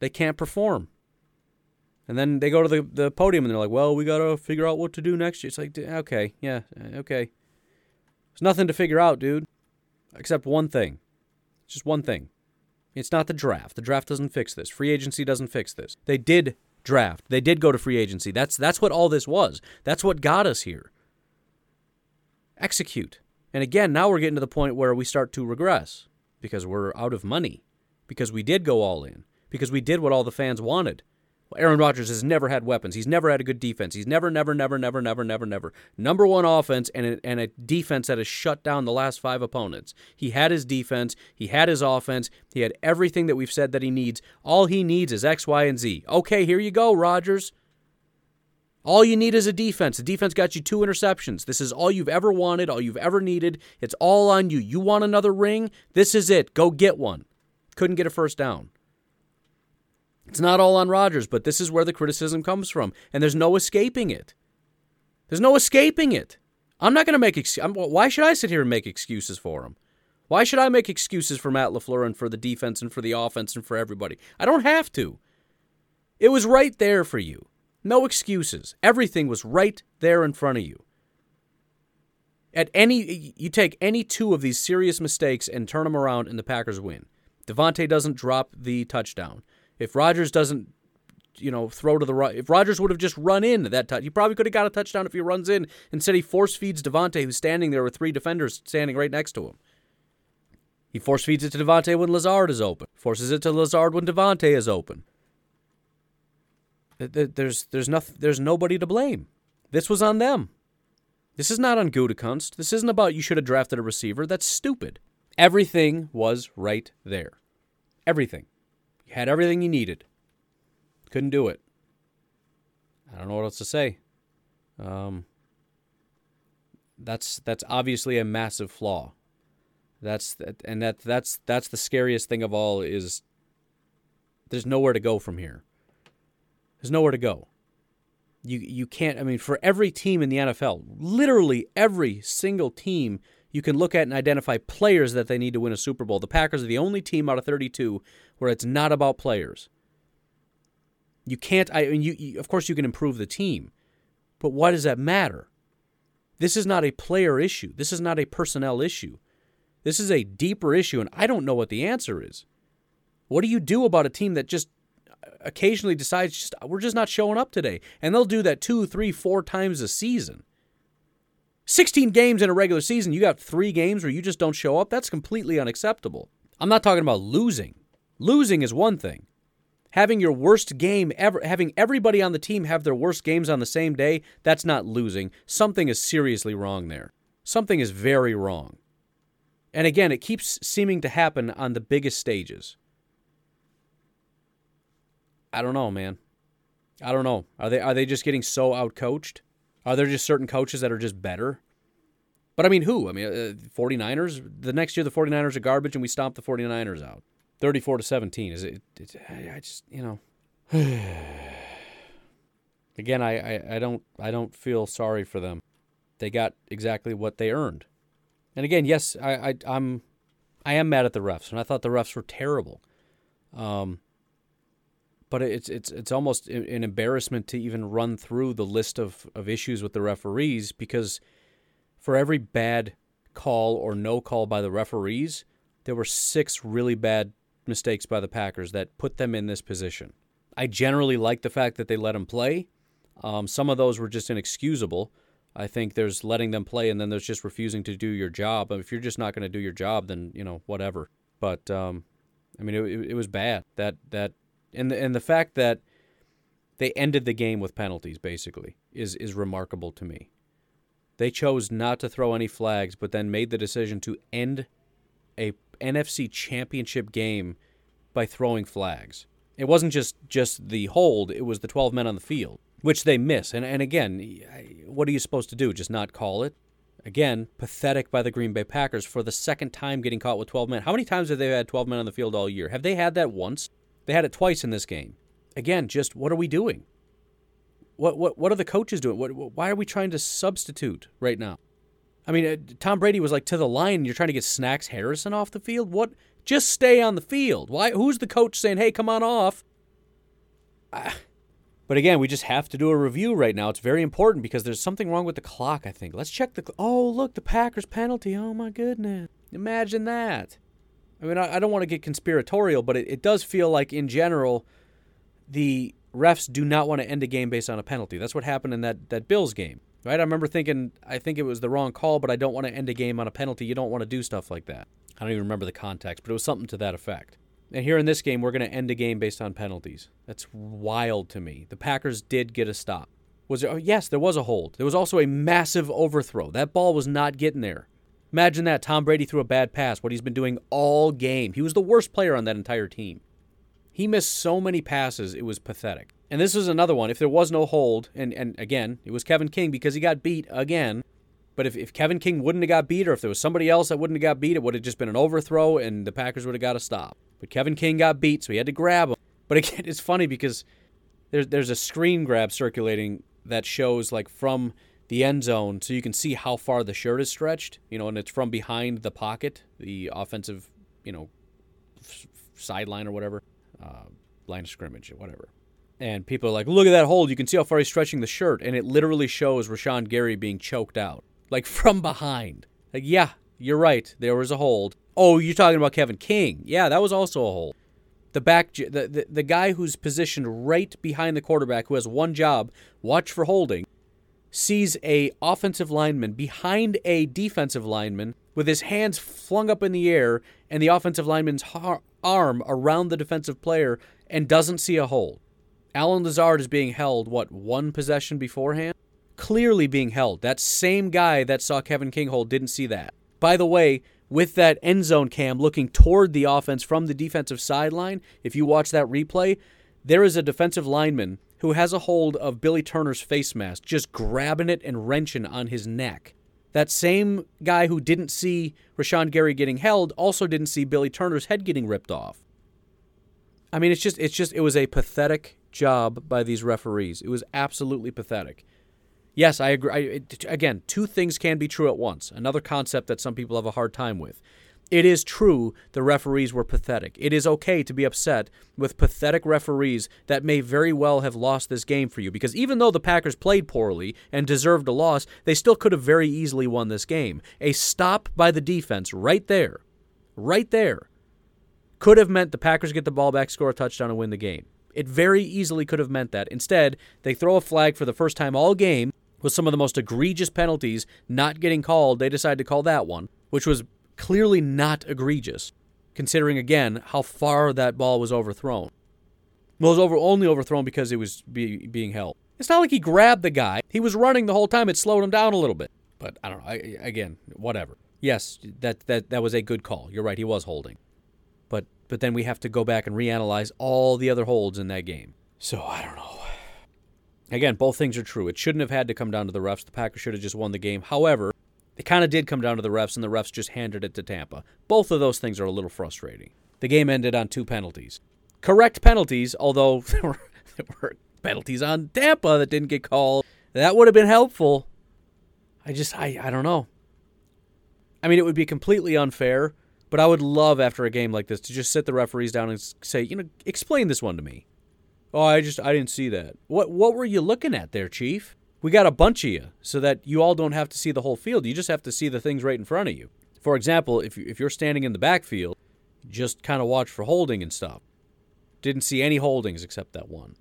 They can't perform. And then they go to the, the podium and they're like, well, we got to figure out what to do next year. It's like, okay, yeah, uh, okay. There's nothing to figure out, dude, except one thing just one thing. It's not the draft. The draft doesn't fix this. Free agency doesn't fix this. They did draft. They did go to free agency. That's that's what all this was. That's what got us here. Execute. And again, now we're getting to the point where we start to regress because we're out of money. Because we did go all in. Because we did what all the fans wanted. Aaron Rodgers has never had weapons. He's never had a good defense. He's never, never, never, never, never, never, never. Number one offense and a, and a defense that has shut down the last five opponents. He had his defense. He had his offense. He had everything that we've said that he needs. All he needs is X, Y, and Z. Okay, here you go, Rodgers. All you need is a defense. The defense got you two interceptions. This is all you've ever wanted, all you've ever needed. It's all on you. You want another ring? This is it. Go get one. Couldn't get a first down. It's not all on Rodgers, but this is where the criticism comes from, and there's no escaping it. There's no escaping it. I'm not going to make ex- why should I sit here and make excuses for him? Why should I make excuses for Matt LaFleur and for the defense and for the offense and for everybody? I don't have to. It was right there for you. No excuses. Everything was right there in front of you. At any you take any two of these serious mistakes and turn them around and the Packers win. Davante doesn't drop the touchdown. If Rodgers doesn't, you know, throw to the right, if Rodgers would have just run in that touch, he probably could have got a touchdown if he runs in. Instead, he force feeds Davante, who's standing there with three defenders standing right next to him. He force feeds it to Davante when Lazard is open. Forces it to Lazard when Davante is open. There's there's nothing there's nobody to blame. This was on them. This is not on Gutekunst. This isn't about you should have drafted a receiver. That's stupid. Everything was right there. Everything. You had everything you needed. Couldn't do it. I don't know what else to say. Um, that's that's obviously a massive flaw. That's and that that's that's the scariest thing of all is there's nowhere to go from here. There's nowhere to go. You you can't I mean for every team in the NFL, literally every single team you can look at and identify players that they need to win a Super Bowl. The Packers are the only team out of 32 where it's not about players. You can't. I mean, you, you, of course you can improve the team, but why does that matter? This is not a player issue. This is not a personnel issue. This is a deeper issue, and I don't know what the answer is. What do you do about a team that just occasionally decides just we're just not showing up today, and they'll do that two, three, four times a season? 16 games in a regular season, you got three games where you just don't show up. That's completely unacceptable. I'm not talking about losing. Losing is one thing. Having your worst game ever, having everybody on the team have their worst games on the same day, that's not losing. Something is seriously wrong there. Something is very wrong. And again, it keeps seeming to happen on the biggest stages. I don't know, man. I don't know. Are they are they just getting so outcoached? Are there just certain coaches that are just better? But I mean, who? I mean, uh, 49ers. The next year, the 49ers are garbage, and we stomp the 49ers out, 34 to 17. Is it? it I just, you know. Again, I, I, I don't I don't feel sorry for them. They got exactly what they earned. And again, yes, I, I I'm I am mad at the refs, and I thought the refs were terrible. Um, but it's it's it's almost an embarrassment to even run through the list of, of issues with the referees because for every bad call or no call by the referees, there were six really bad mistakes by the Packers that put them in this position. I generally like the fact that they let them play. Um, some of those were just inexcusable. I think there's letting them play, and then there's just refusing to do your job. If you're just not going to do your job, then you know whatever. But um, I mean, it, it was bad. That that and the, and the fact that they ended the game with penalties basically is is remarkable to me. They chose not to throw any flags, but then made the decision to end a NFC Championship game by throwing flags. It wasn't just just the hold; it was the 12 men on the field, which they miss. And and again, what are you supposed to do? Just not call it? Again, pathetic by the Green Bay Packers for the second time getting caught with 12 men. How many times have they had 12 men on the field all year? Have they had that once? They had it twice in this game. Again, just what are we doing? What what what are the coaches doing? What, why are we trying to substitute right now? I mean, uh, Tom Brady was like to the line. You're trying to get Snacks Harrison off the field. What? Just stay on the field. Why? Who's the coach saying, "Hey, come on off"? Ah. But again, we just have to do a review right now. It's very important because there's something wrong with the clock, I think. Let's check the. Cl- oh, look, the Packers penalty. Oh, my goodness. Imagine that. I mean, I, I don't want to get conspiratorial, but it, it does feel like, in general, the refs do not want to end a game based on a penalty. That's what happened in that, that Bills game, right? I remember thinking, I think it was the wrong call, but I don't want to end a game on a penalty. You don't want to do stuff like that. I don't even remember the context, but it was something to that effect. And here in this game, we're going to end a game based on penalties. That's wild to me. The Packers did get a stop. Was there? Oh, yes, there was a hold. There was also a massive overthrow. That ball was not getting there. Imagine that. Tom Brady threw a bad pass, what he's been doing all game. He was the worst player on that entire team. He missed so many passes, it was pathetic. And this was another one. If there was no hold, and, and again, it was Kevin King because he got beat again. But if, if Kevin King wouldn't have got beat, or if there was somebody else that wouldn't have got beat, it would have just been an overthrow, and the Packers would have got a stop. But Kevin King got beat, so he had to grab him. But again, it's funny because there's there's a screen grab circulating that shows like from the end zone, so you can see how far the shirt is stretched. You know, and it's from behind the pocket, the offensive, you know, f- sideline or whatever, uh, line of scrimmage or whatever. And people are like, "Look at that hold! You can see how far he's stretching the shirt." And it literally shows Rashan Gary being choked out, like from behind. Like, yeah, you're right. There was a hold. Oh, you're talking about Kevin King. Yeah, that was also a hold. The back, the, the, the guy who's positioned right behind the quarterback, who has one job, watch for holding, sees a offensive lineman behind a defensive lineman with his hands flung up in the air and the offensive lineman's har- arm around the defensive player and doesn't see a hold. Allen Lazard is being held, what, one possession beforehand? Clearly being held. That same guy that saw Kevin King hold didn't see that. By the way, with that end zone cam looking toward the offense from the defensive sideline, if you watch that replay, there is a defensive lineman who has a hold of Billy Turner's face mask, just grabbing it and wrenching on his neck. That same guy who didn't see Rashan Gary getting held also didn't see Billy Turner's head getting ripped off. I mean, it's just, it's just, it was a pathetic job by these referees. It was absolutely pathetic. Yes, I agree. I, it, again, two things can be true at once. Another concept that some people have a hard time with. It is true the referees were pathetic. It is okay to be upset with pathetic referees that may very well have lost this game for you because even though the Packers played poorly and deserved a loss, they still could have very easily won this game. A stop by the defense right there, right there, could have meant the Packers get the ball back, score a touchdown, and win the game. It very easily could have meant that. Instead, they throw a flag for the first time all game with some of the most egregious penalties not getting called. They decide to call that one, which was clearly not egregious, considering again how far that ball was overthrown. Well, it was over, only overthrown because it was be, being held. It's not like he grabbed the guy. He was running the whole time. It slowed him down a little bit. But I don't know. I, again, whatever. Yes, that, that that was a good call. You're right. He was holding. But but then we have to go back and reanalyze all the other holds in that game. So I don't know. Again, both things are true. It shouldn't have had to come down to the refs. The Packers should have just won the game. However, it kind of did come down to the refs, and the refs just handed it to Tampa. Both of those things are a little frustrating. The game ended on two penalties. Correct penalties, although there were, there were penalties on Tampa that didn't get called. That would have been helpful. I just, I, I don't know. I mean, it would be completely unfair, but I would love after a game like this to just sit the referees down and say, you know, explain this one to me. Oh, I just I didn't see that. What what were you looking at there, Chief? We got a bunch of you so that you all don't have to see the whole field. You just have to see the things right in front of you. For example, if if you're standing in the backfield, just kind of watch for holding and stuff. Didn't see any holdings except that one.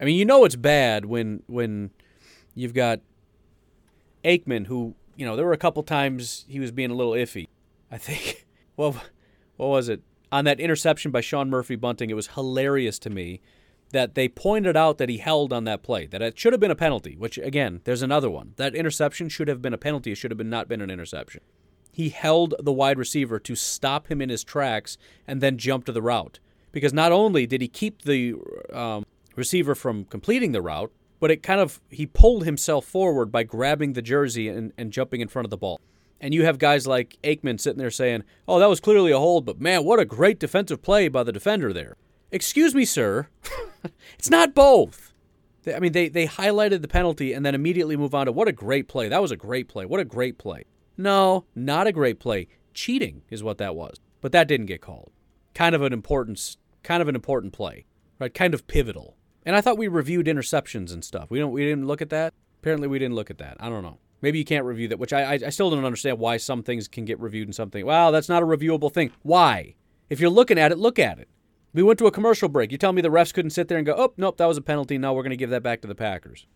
I mean, you know it's bad when when you've got Aikman who, you know, there were a couple times he was being a little iffy. I think well, what was it? on that interception by Sean Murphy Bunting, it was hilarious to me that they pointed out that he held on that play, that it should have been a penalty, which again, there's another one. That interception should have been a penalty, it should have been not been an interception. He held the wide receiver to stop him in his tracks and then jump to the route. Because not only did he keep the um, receiver from completing the route, but it kind of he pulled himself forward by grabbing the jersey and, and jumping in front of the ball. And you have guys like Aikman sitting there saying, "Oh, that was clearly a hold, but man, what a great defensive play by the defender there." Excuse me, sir. it's not both. I mean, they, they highlighted the penalty and then immediately move on to what a great play. That was a great play. What a great play. No, not a great play. Cheating is what that was. But that didn't get called. Kind of an important kind of an important play. Right? Kind of pivotal. And I thought we reviewed interceptions and stuff. We don't we didn't look at that. Apparently we didn't look at that. I don't know. Maybe you can't review that, which I, I still don't understand why some things can get reviewed and something. Well, that's not a reviewable thing. Why? If you're looking at it, look at it. We went to a commercial break. You tell me the refs couldn't sit there and go, "Oh, nope, that was a penalty. Now we're going to give that back to the Packers."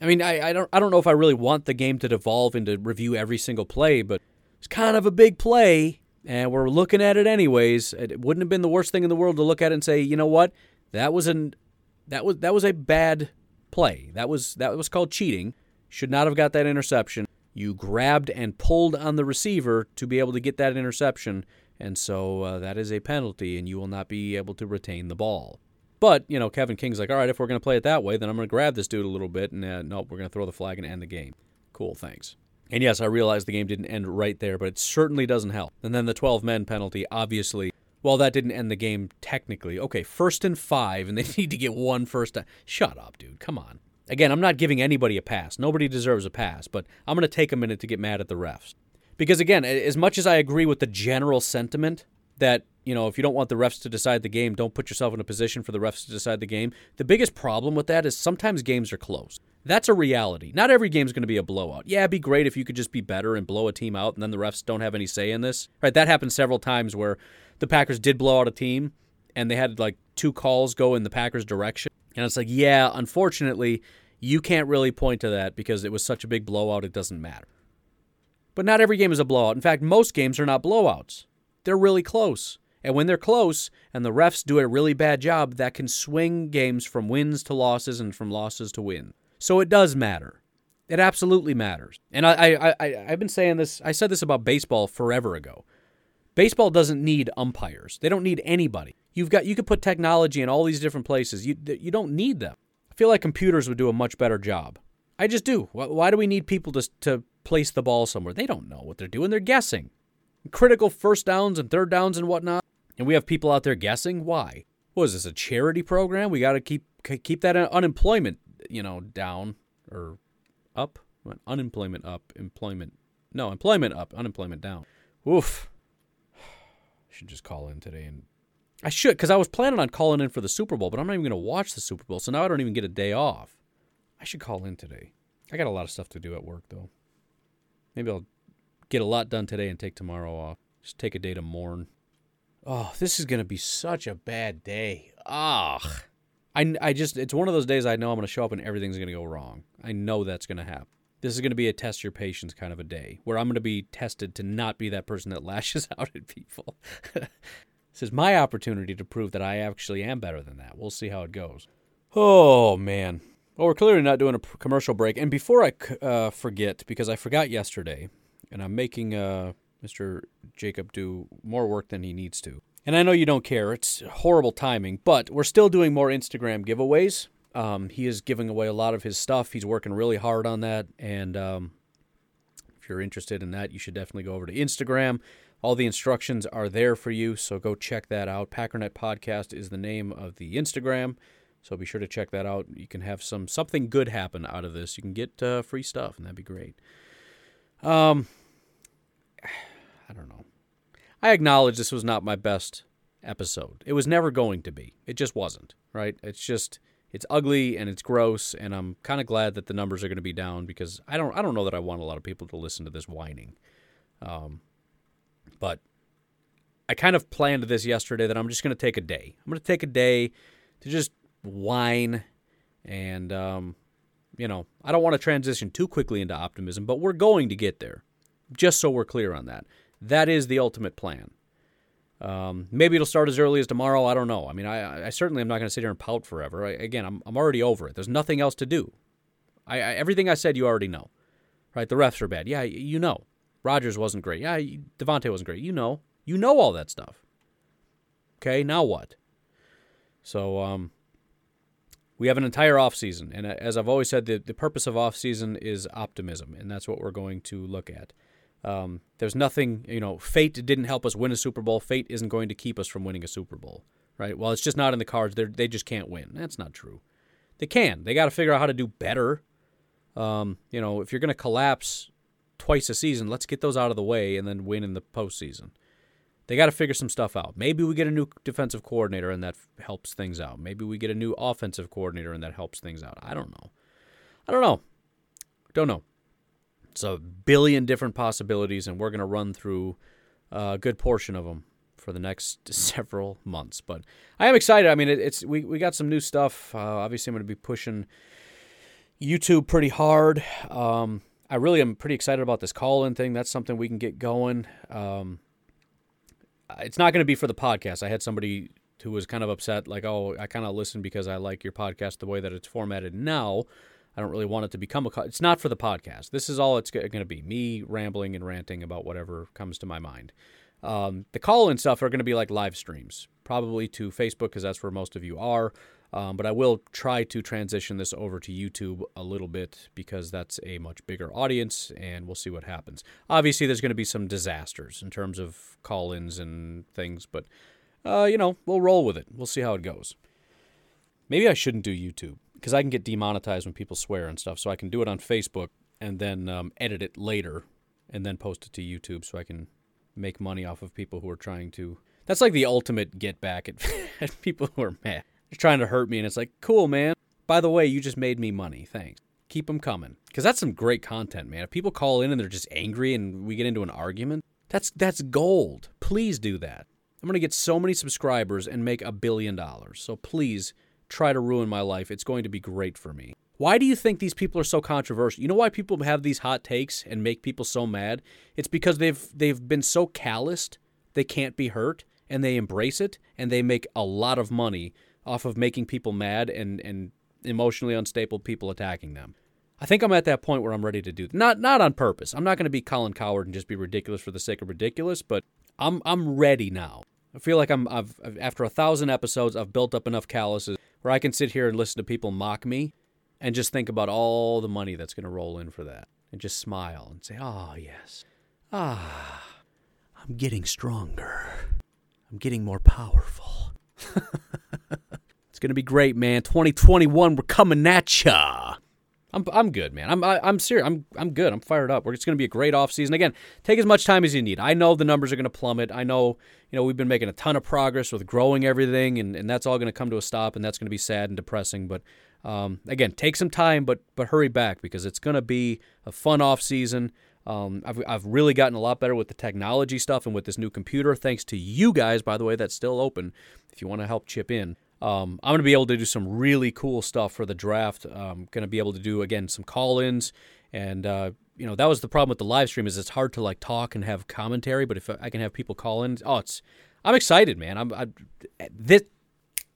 I mean, I, I don't I don't know if I really want the game to devolve into review every single play, but it's kind of a big play, and we're looking at it anyways. It wouldn't have been the worst thing in the world to look at it and say, you know what, that was an that was that was a bad play. That was that was called cheating. Should not have got that interception. You grabbed and pulled on the receiver to be able to get that interception, and so uh, that is a penalty, and you will not be able to retain the ball. But, you know, Kevin King's like, all right, if we're going to play it that way, then I'm going to grab this dude a little bit, and uh, nope, we're going to throw the flag and end the game. Cool, thanks. And yes, I realize the game didn't end right there, but it certainly doesn't help. And then the 12 men penalty, obviously, well, that didn't end the game technically. Okay, first and five, and they need to get one first. Shut up, dude. Come on. Again, I'm not giving anybody a pass. Nobody deserves a pass, but I'm going to take a minute to get mad at the refs. Because again, as much as I agree with the general sentiment that, you know, if you don't want the refs to decide the game, don't put yourself in a position for the refs to decide the game. The biggest problem with that is sometimes games are close. That's a reality. Not every game's going to be a blowout. Yeah, it'd be great if you could just be better and blow a team out and then the refs don't have any say in this. Right? That happened several times where the Packers did blow out a team and they had like two calls go in the Packers direction. And it's like, yeah, unfortunately, you can't really point to that because it was such a big blowout it doesn't matter. But not every game is a blowout. In fact, most games are not blowouts. They're really close. And when they're close and the refs do a really bad job, that can swing games from wins to losses and from losses to win. So it does matter. It absolutely matters. And I, I, I, I've been saying this, I said this about baseball forever ago. Baseball doesn't need umpires. They don't need anybody. You've got you could put technology in all these different places. You you don't need them. I feel like computers would do a much better job. I just do. Why do we need people to to place the ball somewhere? They don't know what they're doing. They're guessing. Critical first downs and third downs and whatnot. And we have people out there guessing. Why? What is this a charity program? We got to keep keep that unemployment, you know, down or up. Unemployment up, employment no, employment up, unemployment down. Oof. I should just call in today and I should because I was planning on calling in for the Super Bowl, but I'm not even going to watch the Super Bowl, so now I don't even get a day off. I should call in today. I got a lot of stuff to do at work though. Maybe I'll get a lot done today and take tomorrow off. Just take a day to mourn. Oh, this is going to be such a bad day. Ugh. I, I just, it's one of those days I know I'm going to show up and everything's going to go wrong. I know that's going to happen. This is going to be a test your patience kind of a day where I'm going to be tested to not be that person that lashes out at people. this is my opportunity to prove that I actually am better than that. We'll see how it goes. Oh, man. Well, we're clearly not doing a commercial break. And before I uh, forget, because I forgot yesterday, and I'm making uh, Mr. Jacob do more work than he needs to. And I know you don't care, it's horrible timing, but we're still doing more Instagram giveaways. Um, he is giving away a lot of his stuff. He's working really hard on that. And um, if you're interested in that, you should definitely go over to Instagram. All the instructions are there for you, so go check that out. Packernet Podcast is the name of the Instagram. So be sure to check that out. You can have some something good happen out of this. You can get uh, free stuff, and that'd be great. Um, I don't know. I acknowledge this was not my best episode. It was never going to be. It just wasn't. Right? It's just it's ugly and it's gross, and I'm kind of glad that the numbers are going to be down because I don't I don't know that I want a lot of people to listen to this whining. Um, but I kind of planned this yesterday that I'm just going to take a day. I'm going to take a day to just whine and um, you know i don't want to transition too quickly into optimism but we're going to get there. Just so we're clear on that. That is the ultimate plan. Um, maybe it'll start as early as tomorrow. I don't know. I mean i, I certainly am not going to sit here and pout forever. I, again I'm, I'm already over it. There's nothing else to do. I, I, everything i said you already know. Right? The refs are bad. Yeah you know. Rodgers wasn't great. Yeah Davante wasn't great. You know. You know all that stuff. Okay now what? So um We have an entire offseason. And uh, as I've always said, the, the purpose of offseason is optimism. And that's what we're going to look at. Um, there's nothing, you know, fate didn't help us win a Super Bowl. Fate isn't going to keep us from winning a Super Bowl, right? Well, it's just not in the cards. They they just can't win. That's not true. They can. They got to figure out how to do better. Um, you know, if you're going to collapse twice a season, let's get those out of the way and then win in the postseason. They got to figure some stuff out. Maybe we get a new defensive coordinator and that f- helps things out. Maybe we get a new offensive coordinator and that helps things out. I don't know. I don't know. Don't know. It's a billion different possibilities, and we're going to run through a good portion of them for the next several months. But I am excited. I mean, it, it's we, we got some new stuff. Uh, obviously, I'm going to be pushing YouTube pretty hard. Um, I really am pretty excited about this call in thing. That's something we can get going. Um, it's not going to be for the podcast. I had somebody who was kind of upset, like, oh, I kind of listen because I like your podcast the way that it's formatted now. I don't really want it to become a. It's not for the podcast. This is all it's going to be me rambling and ranting about whatever comes to my mind. Um, the call and stuff are going to be like live streams, probably to Facebook because that's where most of you are. Um, but I will try to transition this over to YouTube a little bit because that's a much bigger audience, and we'll see what happens. Obviously, there's going to be some disasters in terms of call ins and things, but, uh, you know, we'll roll with it. We'll see how it goes. Maybe I shouldn't do YouTube because I can get demonetized when people swear and stuff, so I can do it on Facebook and then um, edit it later and then post it to YouTube so I can make money off of people who are trying to. That's like the ultimate get back at, at people who are mad. They're trying to hurt me, and it's like, cool, man. By the way, you just made me money. Thanks. Keep them coming, because that's some great content, man. If people call in and they're just angry, and we get into an argument, that's that's gold. Please do that. I'm gonna get so many subscribers and make a billion dollars. So please try to ruin my life. It's going to be great for me. Why do you think these people are so controversial? You know why people have these hot takes and make people so mad? It's because they've they've been so calloused they can't be hurt and they embrace it and they make a lot of money off of making people mad and, and emotionally unstable people attacking them. I think I'm at that point where I'm ready to do not not on purpose. I'm not going to be Colin Cowherd and just be ridiculous for the sake of ridiculous, but I'm I'm ready now. I feel like I'm I've after a thousand episodes I've built up enough calluses where I can sit here and listen to people mock me and just think about all the money that's going to roll in for that and just smile and say, "Oh, yes. Ah, I'm getting stronger. I'm getting more powerful." it's to be great, man. 2021, we're coming at ya. I'm, I'm good, man. I'm I, I'm serious. I'm I'm good. I'm fired up. We're, it's going to be a great off season. Again, take as much time as you need. I know the numbers are going to plummet. I know you know we've been making a ton of progress with growing everything, and, and that's all going to come to a stop, and that's going to be sad and depressing. But um, again, take some time, but but hurry back because it's going to be a fun off season. Um, I've, I've really gotten a lot better with the technology stuff and with this new computer, thanks to you guys, by the way, that's still open if you want to help chip in. Um, I'm going to be able to do some really cool stuff for the draft. I'm going to be able to do, again, some call ins. And, uh, you know, that was the problem with the live stream is it's hard to like talk and have commentary, but if I can have people call in, oh, it's, I'm excited, man. I'm, I, this,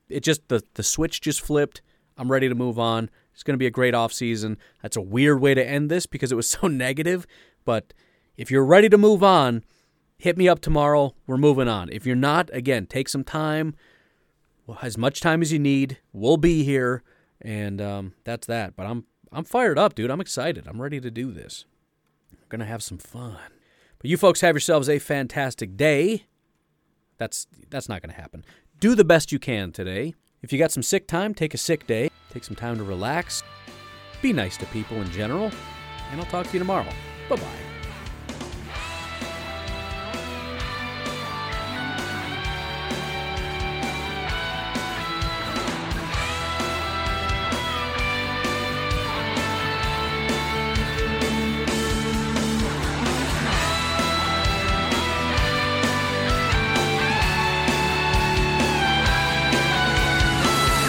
it just, the, the switch just flipped. I'm ready to move on. It's going to be a great off season. That's a weird way to end this because it was so negative, but if you're ready to move on, hit me up tomorrow. We're moving on. If you're not, again, take some time, as much time as you need. We'll be here, and um, that's that. But I'm I'm fired up, dude. I'm excited. I'm ready to do this. We're gonna have some fun. But you folks have yourselves a fantastic day. That's that's not gonna happen. Do the best you can today. If you got some sick time, take a sick day. Take some time to relax. Be nice to people in general. And I'll talk to you tomorrow. Bye bye.